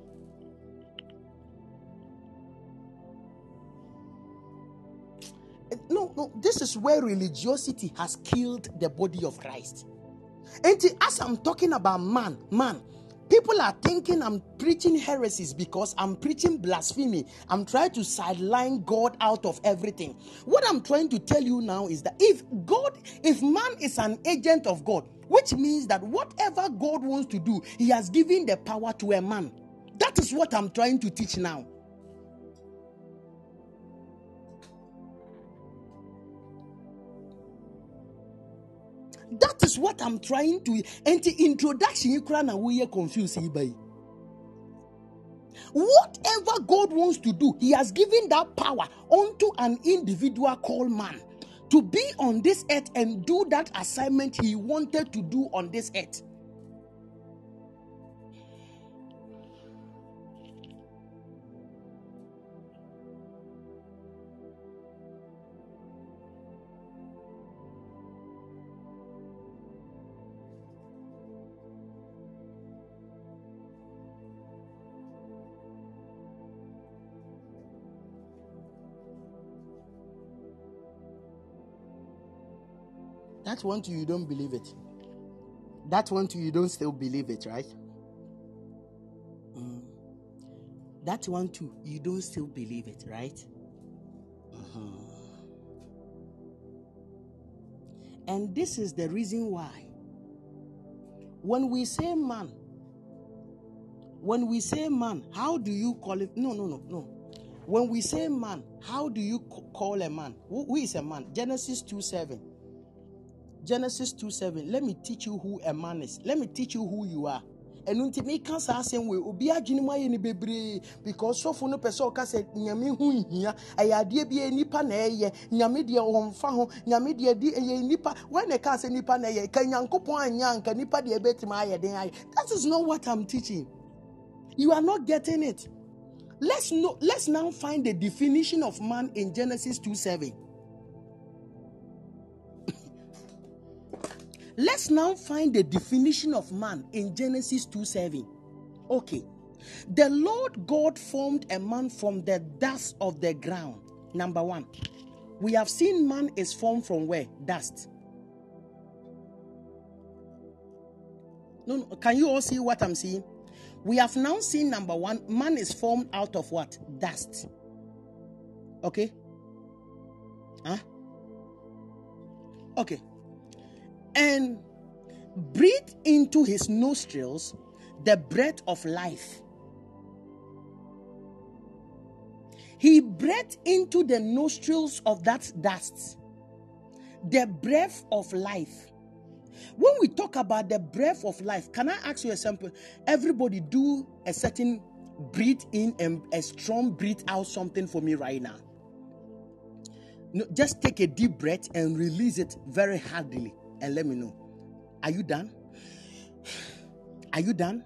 No, no, this is where religiosity has killed the body of Christ. And as I'm talking about man, man, People are thinking I'm preaching heresies because I'm preaching blasphemy. I'm trying to sideline God out of everything. What I'm trying to tell you now is that if God, if man is an agent of God, which means that whatever God wants to do, he has given the power to a man. That is what I'm trying to teach now. That is what I'm trying to. And the introduction, you can we are confused. Whatever God wants to do, He has given that power unto an individual called man to be on this earth and do that assignment He wanted to do on this earth. That one too, you don't believe it. That one too, you don't still believe it, right? Mm. That one too, you don't still believe it, right? Uh-huh. And this is the reason why. When we say man, when we say man, how do you call it? No, no, no, no. When we say man, how do you call a man? who, who is a man? Genesis 2 7. Genesis 2 7. Let me teach you who a man is. Let me teach you who you are. ɛno nti meka saa asɛm wei obi adwene mu ayɛ no bebree. Because sɔfo no pɛ sɛ ɔka sɛ nyame ho nhia. Ɛyɛ adeɛ bi ɛyɛ nipa na ɛyɛ. Nyame deɛ ɔmfa ho. Nyame deɛ di ɛyɛ nipa wɔn na ɛka sɛ nipa na ɛyɛ? Ka nyankopɔn anya anka nipa deɛ ɛbɛtumi ayɛ den ayɛ. That is not what i'm teaching. You are not getting it. Let's let's now find the definition of man in genesis 2 7 Let's now find the definition of man in Genesis 2 7. Okay. The Lord God formed a man from the dust of the ground. Number one. We have seen man is formed from where? Dust. No, no, can you all see what I'm seeing? We have now seen number one, man is formed out of what? Dust. Okay? Huh? Okay and breathed into his nostrils the breath of life. He breathed into the nostrils of that dust the breath of life. When we talk about the breath of life, can I ask you a sample? Everybody do a certain breathe in and a strong breathe out something for me right now. No, just take a deep breath and release it very hardly and let me know. Are you done? Are you done?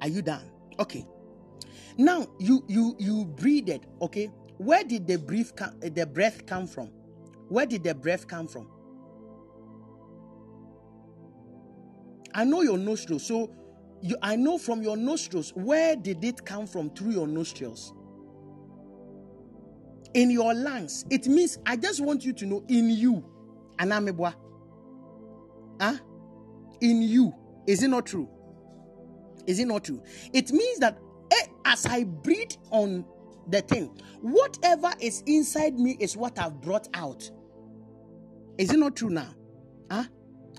Are you done? Okay. Now you you you breathed. Okay. Where did the breath come, eh, the breath come from? Where did the breath come from? I know your nostrils, so you, I know from your nostrils. Where did it come from through your nostrils? In your lungs. It means I just want you to know in you anamebwa huh? in you. Is it not true? Is it not true? It means that eh, as i breathe on the thing whatever is inside me is what i've brought out. Is it not true now? Huh?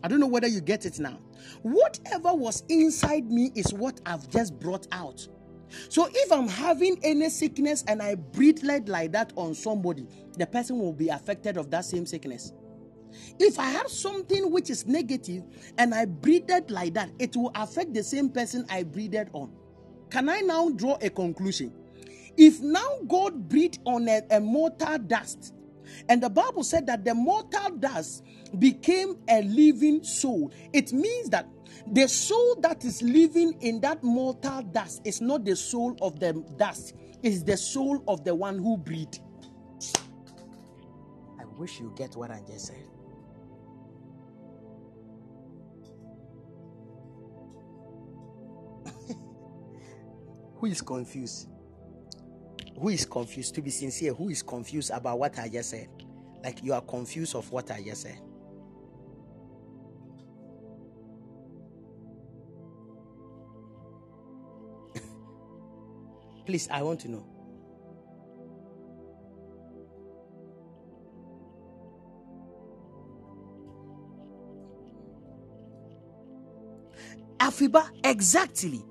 i don't know whether you get it now. Whatever was inside me is what i've just brought out. So if i'm having any sickness and i breathe like, like that on somebody the person will be affected of that same sickness If I have something which is negative and I breathed like that, it will affect the same person I breathed on. Can I now draw a conclusion? If now God breathed on a, a mortal dust, and the Bible said that the mortal dust became a living soul, it means that the soul that is living in that mortal dust is not the soul of the dust, it's the soul of the one who breathed. I wish you get what I just said. Who is confused? Who is confused? To be sincere, who is confused about what I just said? Like you are confused of what I just said. Please, I want to know. Afiba, exactly.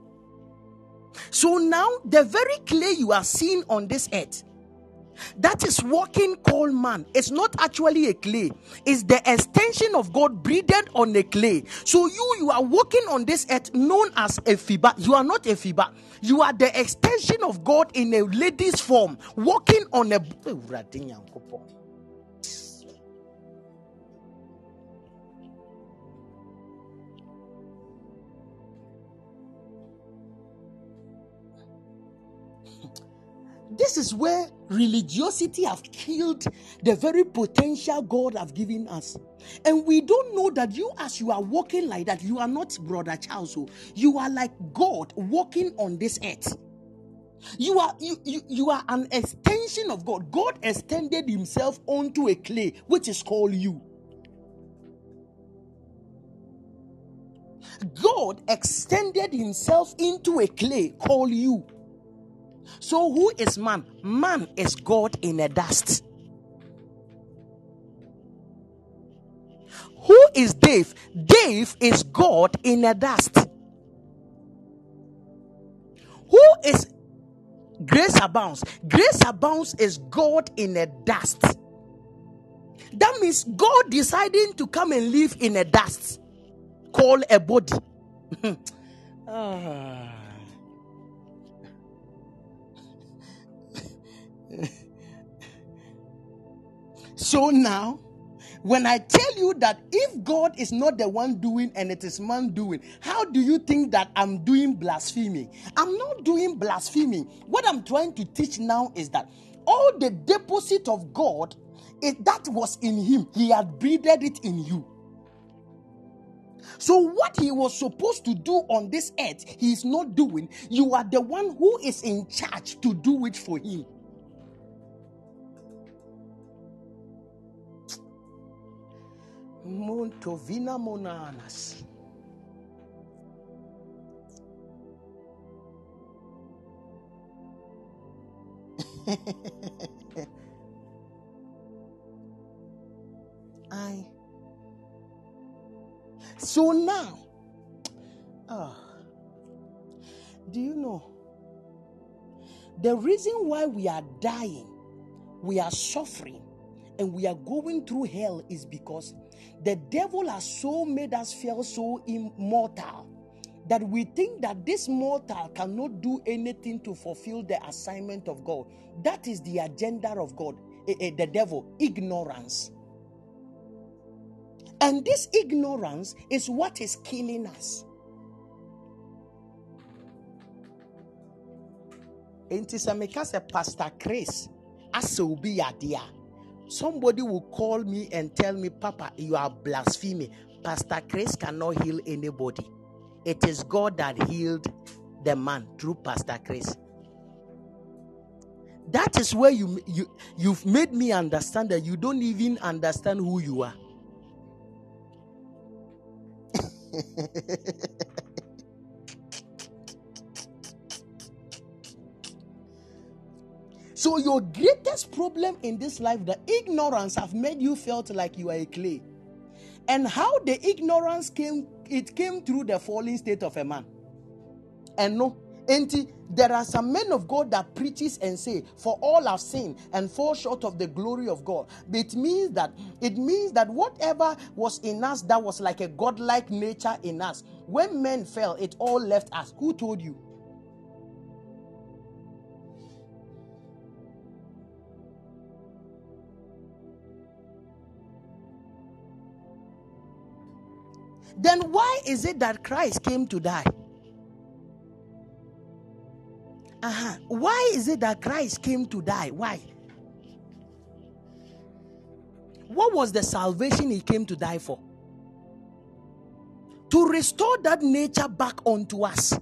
So now, the very clay you are seeing on this earth, that is walking called man. It's not actually a clay, it's the extension of God breathed on a clay. So you you are walking on this earth known as a fiba. You are not a fiba. You are the extension of God in a lady's form, walking on a This is where religiosity have killed the very potential God have given us. And we don't know that you, as you are walking like that, you are not brother Charles. Oh. You are like God walking on this earth. You are you, you, you are an extension of God. God extended himself onto a clay, which is called you. God extended himself into a clay called you. So, who is man? Man is God in a dust. Who is Dave? Dave is God in a dust. Who is Grace Abounds? Grace Abounds is God in a dust. That means God deciding to come and live in a dust called a body. ah. so now, when I tell you that if God is not the one doing and it is man doing, how do you think that I'm doing blasphemy? I'm not doing blasphemy. What I'm trying to teach now is that all the deposit of God it, that was in him, he had breathed it in you. So, what he was supposed to do on this earth, he is not doing. You are the one who is in charge to do it for him. Montovina monanas. I. So now, uh, do you know the reason why we are dying, we are suffering, and we are going through hell is because the devil has so made us feel so immortal that we think that this mortal cannot do anything to fulfill the assignment of God. That is the agenda of God, eh, eh, the devil, ignorance. And this ignorance is what is killing us. Enti sɛ meka pastor chris asɛ obi yadeɛ somebody will call me and tell me, Papa, you are blaspheming. Pastor Chris cannot heal anybody. It is God that healed the man through Pastor Chris. That is where you, you you've made me understand that you don't even understand who you are. So your greatest problem in this life, the ignorance have made you felt like you are a clay. And how the ignorance came, it came through the falling state of a man. And no, And there are some men of God that preaches and say, "For all have sinned and fall short of the glory of God." But it means that it means that whatever was in us that was like a godlike nature in us, when men fell, it all left us. Who told you? Then why is it that Christ came to die? Uh-huh. Why is it that Christ came to die? Why? What was the salvation he came to die for? To restore that nature back onto us.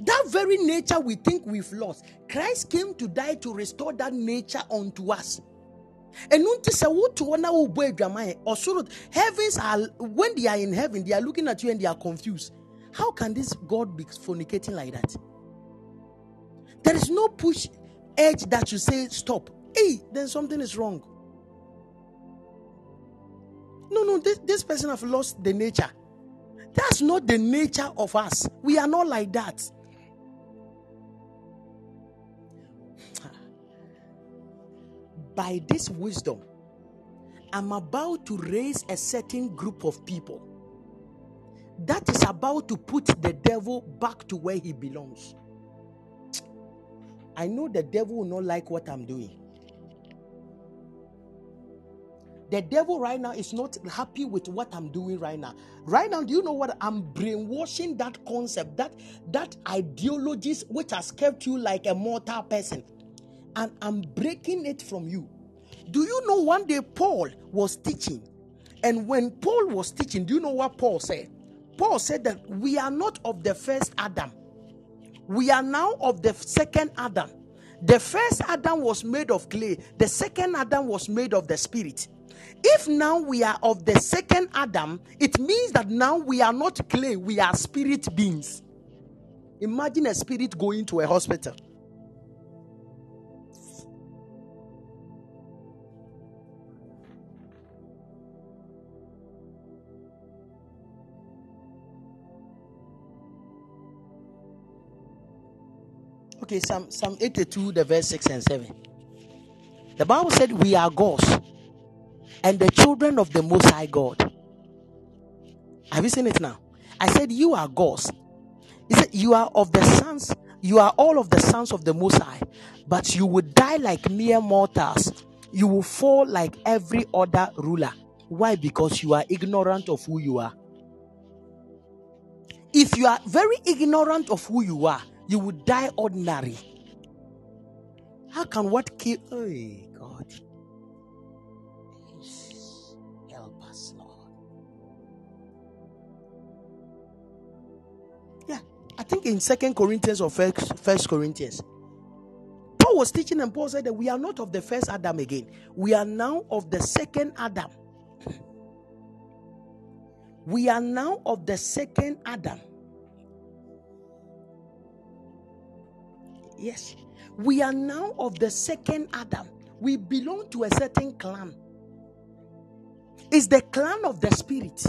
That very nature we think we've lost, Christ came to die to restore that nature onto us ɛnu nti sɛ wotu hɔ na wobɔ adwaman ɔsoro heavens are when they are in heaven they are looking at you and they are confused. How can this god be fornicating like that? There is no push edge that you say stop. Hey then something is wrong. No no this, this person have lost the nature. That's not the nature of us. We are not like that by this wisdom, I'm about to raise a certain group of people that is about to put the devil back to where he belongs. I know the devil will not like what I'm doing. The devil right now is not happy with what I'm doing right now. Right now, do you know what I'm brainwashing that concept, that that ideologies which has kept you like a mortal person and I'm breaking it from you. Do you know one day Paul was teaching? And when Paul was teaching, do you know what Paul said? Paul said that we are not of the first Adam, we are now of the second Adam. The first Adam was made of clay, the second Adam was made of the spirit. If now we are of the second Adam, it means that now we are not clay, we are spirit beings. Imagine a spirit going to a hospital Okay, Psalm, Psalm 82, the verse 6 and 7. The Bible said, We are gods and the children of the Most High God. Have you seen it now? I said, You are gods. He said, You are of the sons, you are all of the sons of the Most High, but you will die like mere mortals. You will fall like every other ruler. Why? Because you are ignorant of who you are. If you are very ignorant of who you are, you would die ordinary. How can what kill? Oh, God. Help us, Lord. Yeah, I think in Second Corinthians or First Corinthians, Paul was teaching, and Paul said that we are not of the first Adam again. We are now of the second Adam. We are now of the second Adam. Yes. We are now of the second Adam. We belong to a certain clan. It's the clan of the spirit.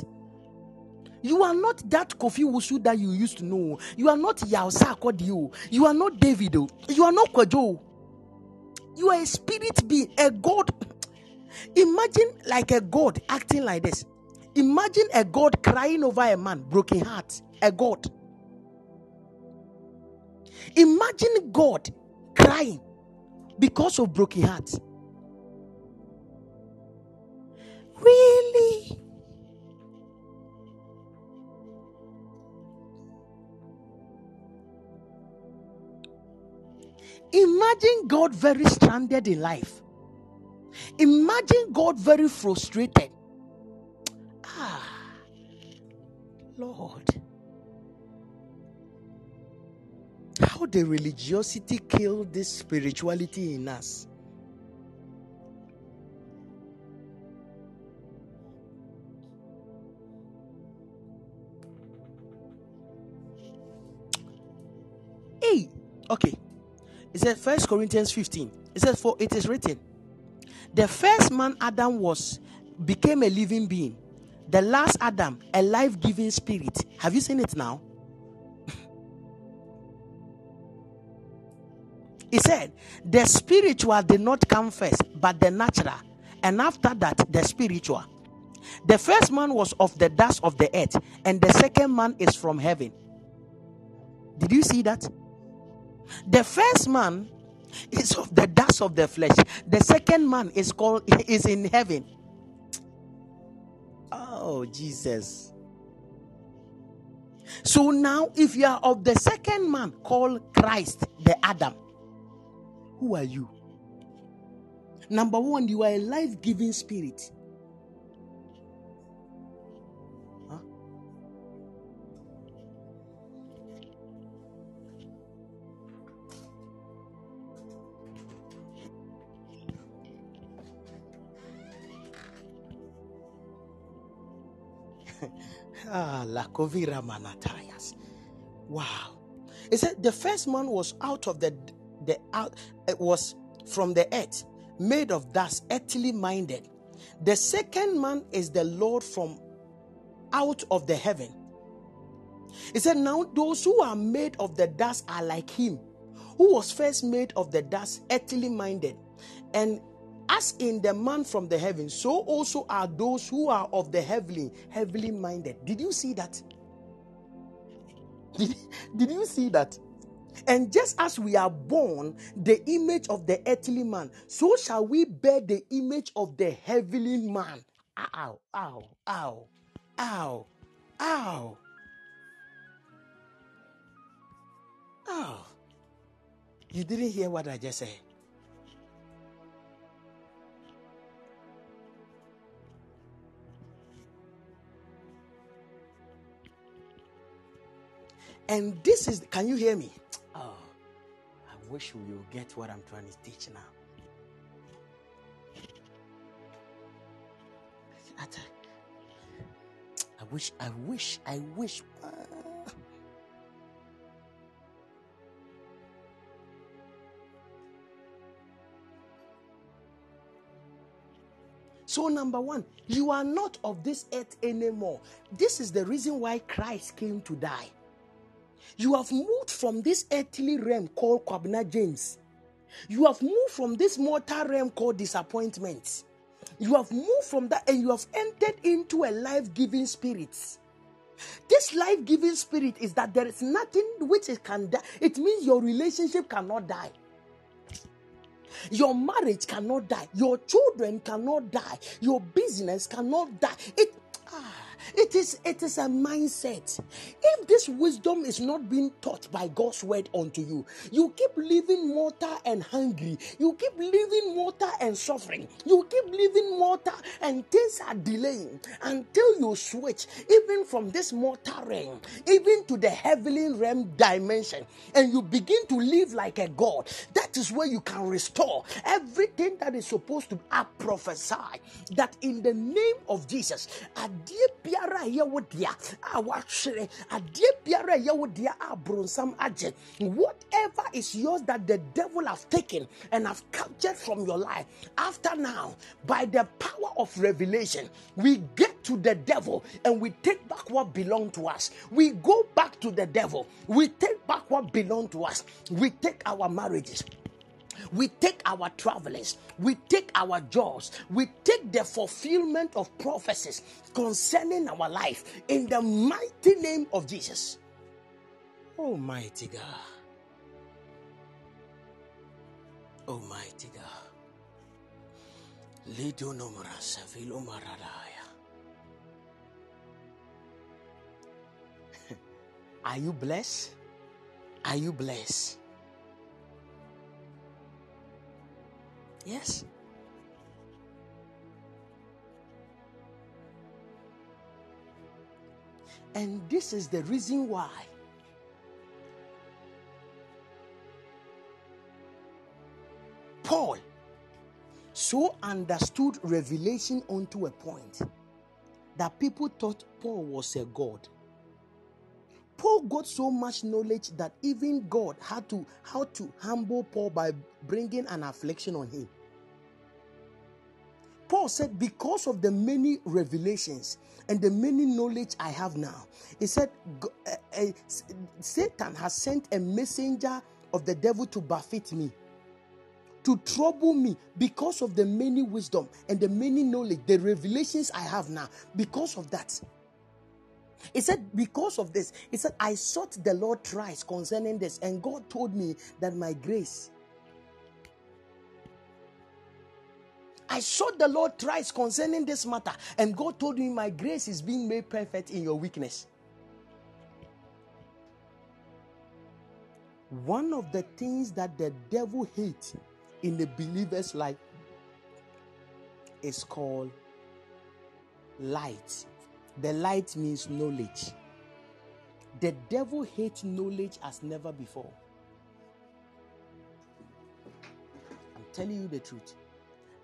You are not that Kofi Wusu that you used to know. You are not Yausa Kodio. You are not Davido. You are not Kwajo. You are a spirit being, a God. Imagine like a God acting like this. Imagine a God crying over a man, broken heart. A God. Imagine God crying because of broken hearts. Really? Imagine God very stranded in life. Imagine God very frustrated. Ah, Lord. How the religiosity killed this spirituality in us. Hey, okay. It says First Corinthians 15. It says, For it is written, the first man Adam was became a living being. the last Adam, a life giving spirit. Have you seen it now? He said, The spiritual did not come first, but the natural, and after that, the spiritual. The first man was of the dust of the earth, and the second man is from heaven. Did you see that? The first man is of the dust of the flesh. The second man is called is in heaven. Oh, Jesus. So now, if you are of the second man called Christ, the Adam, who are you? Number one, you are a life giving spirit. ah, la covira manatayas. Wow. He said the first man was out of the the out it was from the earth, made of dust, earthly minded. The second man is the Lord from out of the heaven. He said, Now those who are made of the dust are like him, who was first made of the dust, earthly minded. And as in the man from the heaven, so also are those who are of the heavenly, heavenly minded. Did you see that? Did, did you see that? And just as we are born the image of the earthly man, so shall we bear the image of the heavenly man. Ow, ow, ow, ow, ow. Ow. You didn't hear what I just said. And this is, can you hear me? Wish you get what I'm trying to teach now. I wish, I wish, I wish. Ah. So, number one, you are not of this earth anymore. This is the reason why Christ came to die. You have moved from this earthly realm called Kwabena James. You have moved from this mortal realm called disappointment. You have moved from that and you have entered into a life giving spirit. This life giving spirit is that there is nothing which it can die. It means your relationship cannot die. Your marriage cannot die. Your children cannot die. Your business cannot die. It ah, it is, it is a mindset. If this wisdom is not being taught by God's word unto you, you keep living mortal and hungry. You keep living mortal and suffering. You keep living mortal and things are delaying until you switch even from this mortal realm, even to the heavenly realm dimension, and you begin to live like a God. That is where you can restore everything that is supposed to I prophesy that in the name of Jesus, biara a yɛwɔ dea a wahwere adeɛ biara a yɛwɔ dea a bronsam agye. Whatever is yours that the devil have taken and have captured from your life after now by the power of revelation we get to the devil and we take back what belonged to us. We go back to the devil. We take back what belonged to us. We take our marriages we take our travelers, we take our jobs, we take the fulfillment of prophecies concerning our life in the mighty name of Jesus. Almighty God. Almighty God. Are you blessed? Are you blessed? Yes. And this is the reason why Paul so understood revelation unto a point that people thought Paul was a god. Paul got so much knowledge that even God had to how to humble Paul by bringing an affliction on him. Paul said, Because of the many revelations and the many knowledge I have now, he said, uh, uh, Satan has sent a messenger of the devil to buffet me, to trouble me because of the many wisdom and the many knowledge, the revelations I have now. Because of that, he said, Because of this, he said, I sought the Lord thrice concerning this, and God told me that my grace. I sought the Lord thrice concerning this matter, and God told me, My grace is being made perfect in your weakness. One of the things that the devil hates in the believer's life is called light. The light means knowledge. The devil hates knowledge as never before. I'm telling you the truth.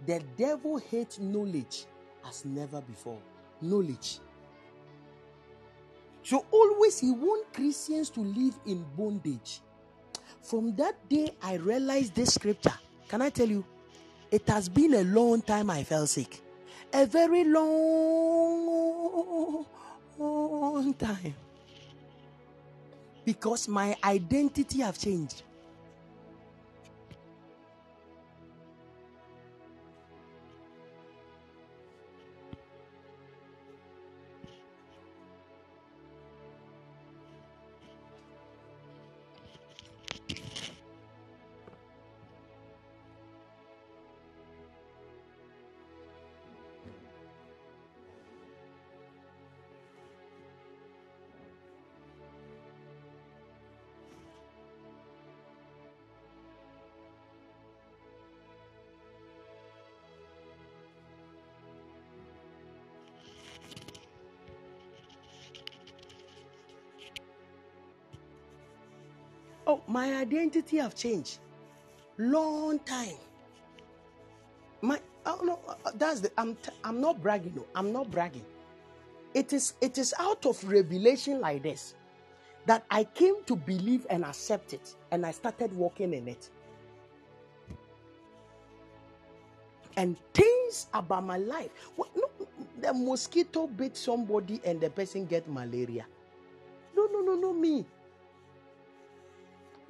The devil hates knowledge as never before. Knowledge. So always he wants Christians to live in bondage. From that day, I realized this scripture. Can I tell you? It has been a long time I felt sick a very long, long time because my identity have changed my identity have changed. Long time. My oh no, uh, uh, that's the I'm I'm not bragging. No, I'm not bragging. It is it is out of revelation like this that I came to believe and accept it, and I started walking in it. And things about my life. Well, no, the mosquito bit somebody and the person get malaria. No, no, no, no, me.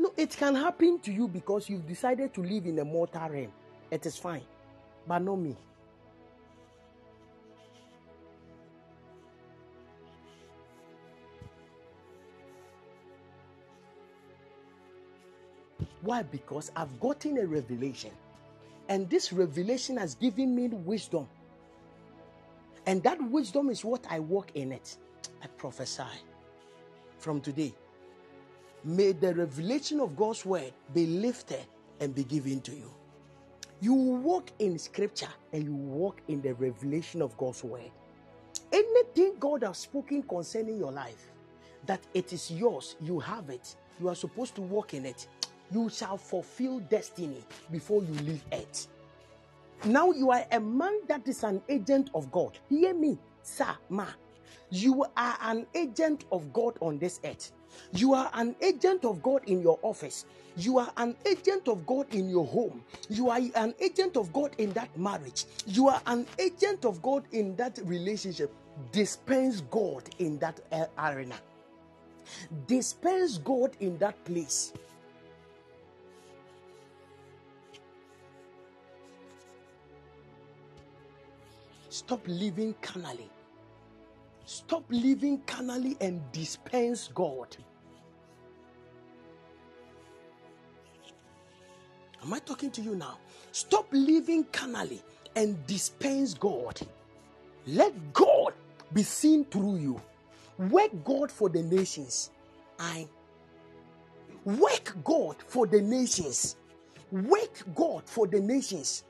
No, it can happen to you because you've decided to live in a mortal realm. It is fine, but not me. Why? Because I've gotten a revelation, and this revelation has given me wisdom. And that wisdom is what I walk in it. I prophesy from today. May the revelation of God's word be lifted and be given to you. You walk in scripture and you walk in the revelation of God's word. Anything God has spoken concerning your life, that it is yours, you have it, you are supposed to walk in it, you shall fulfill destiny before you leave earth. Now you are a man that is an agent of God. Hear me, sir, ma. You are an agent of God on this earth. You are an agent of God in your office. You are an agent of God in your home. You are an agent of God in that marriage. You are an agent of God in that relationship. Dispense God in that uh, arena. Dispense God in that place. Stop living carnally. Stop living carnally and dispense God. Am I talking to you now? Stop living carnally and dispense God. Let God be seen through you. Work God for the nations. I work God for the nations. Work God for the nations.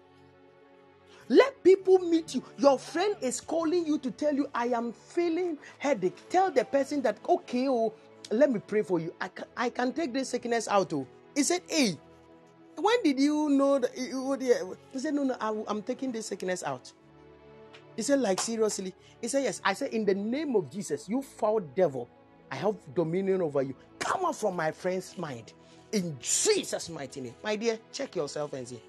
Let people meet you. Your friend is calling you to tell you, I am feeling headache. Tell the person that, okay, oh, let me pray for you. I can, I can take this sickness out. Oh. He said, hey, when did you know that? He said, no, no, I, am taking this sickness out. He said, like, seriously? He said, yes. I said, in the name of Jesus, you foul devil, I have dominion over you. Come out from my friend's mind. In Jesus' mighty name. My dear, check yourself and see.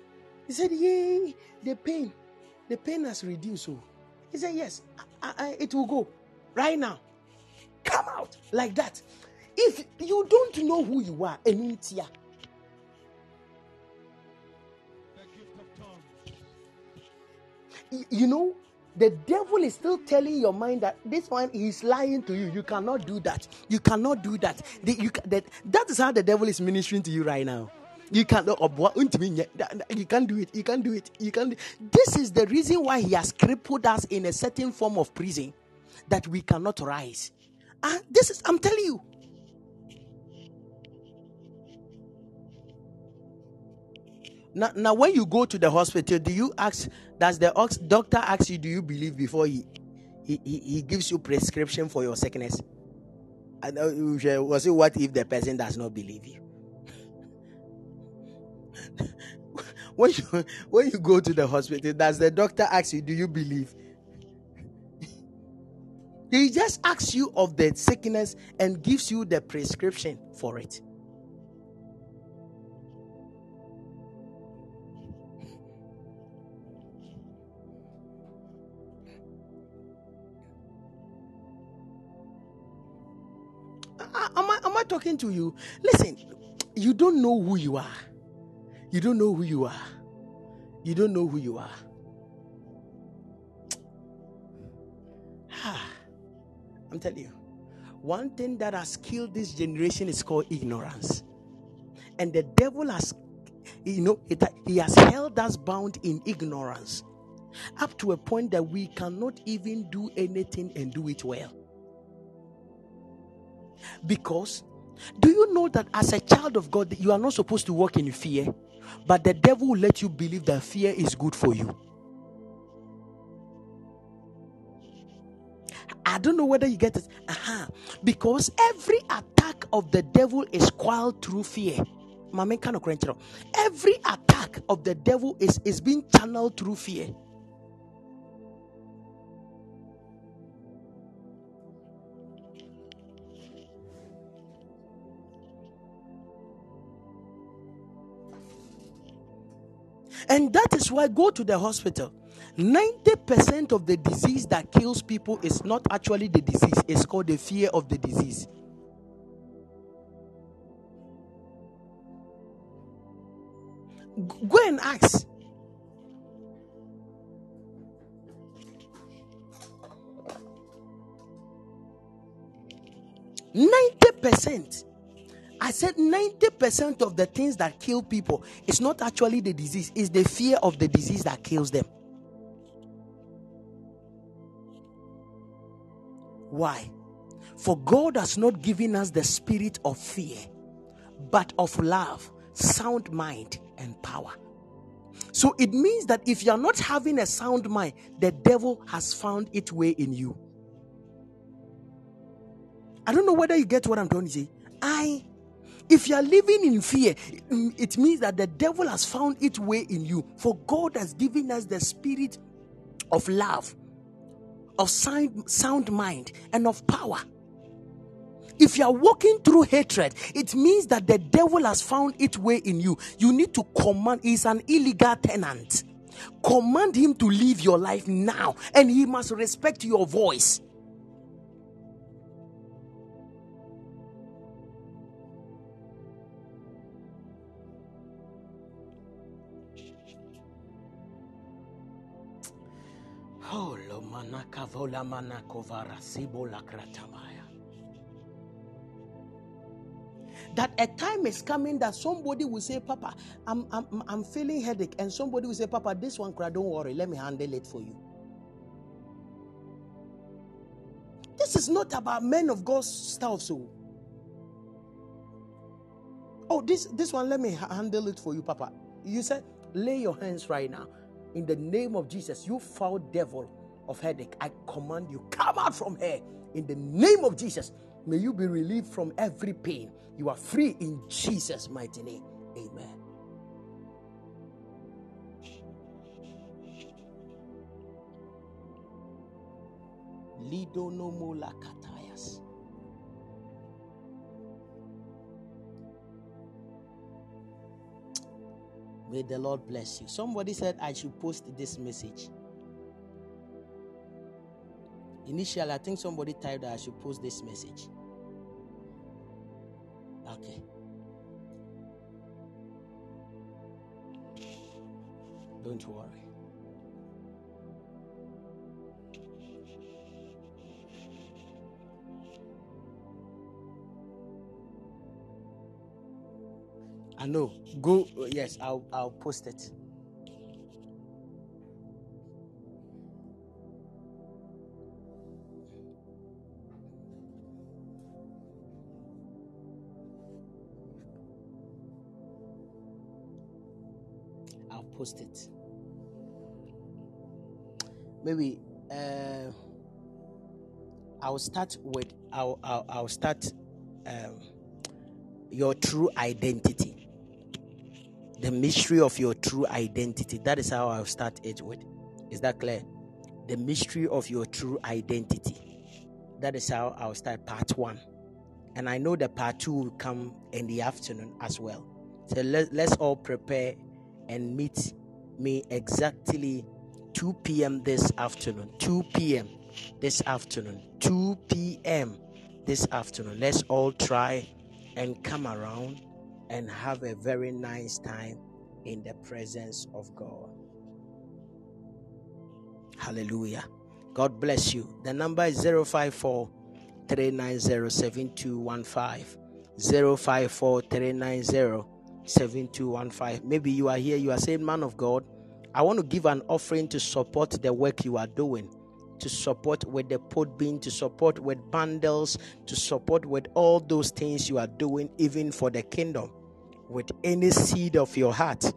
He said, yay, the pain the pain has reduced. So he said, Yes, I, I, it will go right now. Come out like that. If you don't know who you are, Enuntia. You know, the devil is still telling your mind that this one is lying to you. You cannot do that. You cannot do that. The, you, that, that is how the devil is ministering to you right now. You can't oh, you can't do it. You can't do it. You can't. This is the reason why he has crippled us in a certain form of prison that we cannot rise. And this is I'm telling you. Now, now, when you go to the hospital, do you ask? Does the doctor ask you, "Do you believe?" Before he he, he, he gives you prescription for your sickness? And uh, was it what if the person does not believe you? when you when you go to the hospital, does the doctor ask you, "Do you believe?" he just asks you of the sickness and gives you the prescription for it. Am I, am I talking to you? Listen, you don't know who you are. You don't know who you are. You don't know who you are. Ah, I'm telling you, one thing that has killed this generation is called ignorance. And the devil has, you know, it, he has held us bound in ignorance up to a point that we cannot even do anything and do it well. Because do you know that as a child of God, you are not supposed to walk in fear? But the devil will let you believe that fear is good for you. I don't know whether you get it. Uh-huh. Because every attack of the devil is quelled through fear. Every attack of the devil is, is being channeled through fear. And that is why go to the hospital. 90% of the disease that kills people is not actually the disease, it's called the fear of the disease. Go and ask. Ninety percent I said 90% of the things that kill people is not actually the disease, it's the fear of the disease that kills them. Why? For God has not given us the spirit of fear, but of love, sound mind, and power. So it means that if you're not having a sound mind, the devil has found its way in you. I don't know whether you get what I'm trying to say. I if you are living in fear, mm, it means that the devil has found its way in you. For God has given us the spirit of love, of sound, sound mind, and of power. If you are walking through hatred, it means that the devil has found its way in you. You need to command, he's an illegal tenant. Command him to live your life now, and he must respect your voice. Vola manakovara sibola kratamaya. That a time is coming that somebody will say, Papa, I'm, I'm, I'm feeling headache. And somebody will say, Papa, this one, cry, don't worry, let me handle it for you. This is not about men of God's stuff. So, oh, this this one, let me handle it for you, Papa. You said, lay your hands right now in the name of Jesus, you foul devil of headache, I command you, come out from here in the name of Jesus. May you be relieved from every pain. You are free in Jesus' mighty name. Amen. Lido no katayas. May the Lord bless you. Somebody said I should post this message. Initially, I think somebody typed that I should post this message. Okay. Don't worry. I know. Go. Yes, I'll I'll post it. Post it. Maybe uh, I'll start with I'll I'll, I'll start um, your true identity the mystery of your true identity. That is how I'll start it with. Is that clear? The mystery of your true identity. That is how I'll start part one. And I know the part two will come in the afternoon as well. So let, let's all prepare and meet me exactly 2 p.m. this afternoon. 2 p.m. this afternoon. 2 p.m. this afternoon. Let's all try and come around and have a very nice time in the presence of God. Hallelujah. God bless you. The number is 054 390 7215. 054 390 7215. Maybe you are here, you are saying, Man of God, I want to give an offering to support the work you are doing to support with the Podbean, to support with bundles, to support with all those things you are doing, even for the kingdom with any seed of your heart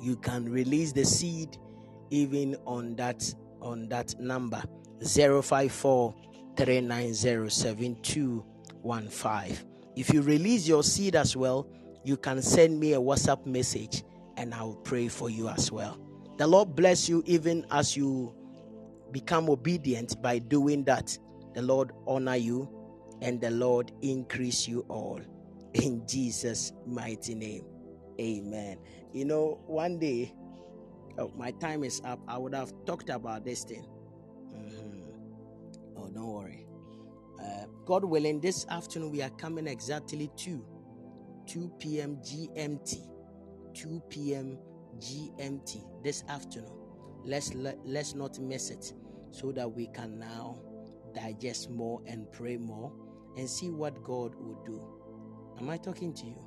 you can release the seed even on that on that number 054 if you release your seed as well you can send me a whatsapp message and i will pray for you as well the lord bless you even as you become obedient by doing that the lord honor you and the lord increase you all in Jesus' mighty name. Amen. You know, one day, oh, my time is up. I would have talked about this thing. Mm-hmm. Oh, don't worry. Uh, God willing, this afternoon we are coming exactly to 2 p.m. GMT. 2 p.m. GMT this afternoon. Let's let, let's not miss it, so that we can now digest more and pray more and see what God will do. Am I talking to you?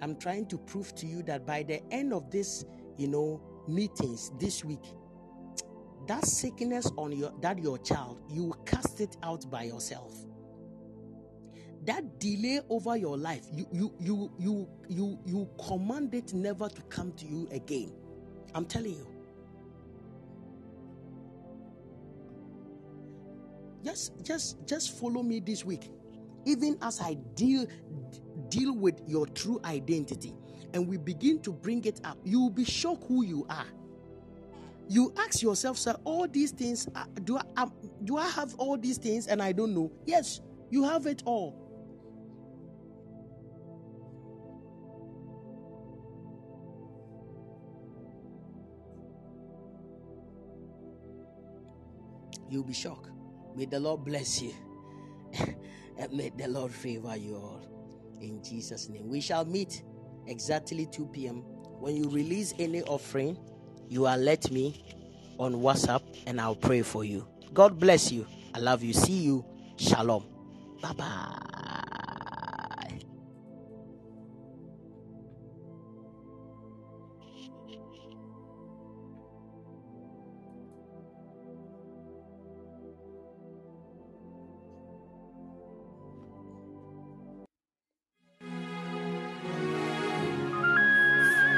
I'm trying to prove to you that by the end of this, you know, meetings this week, that sickness on your that your child, you cast it out by yourself. That delay over your life, you you you you you you command it never to come to you again. I'm telling you. Just just just follow me this week. Even as I deal deal with your true identity and we begin to bring it up, you will be shocked who you are. You ask yourself, sir, all these things, uh, do I, um, do I have all these things and I don't know? Yes, you have it all. You'll be shocked. May the Lord bless you. and may the Lord favor you all in Jesus' name. We shall meet exactly 2 p.m. When you release any offering, you alert me on WhatsApp and I'll pray for you. God bless you. I love you. See you. Shalom. Bye bye.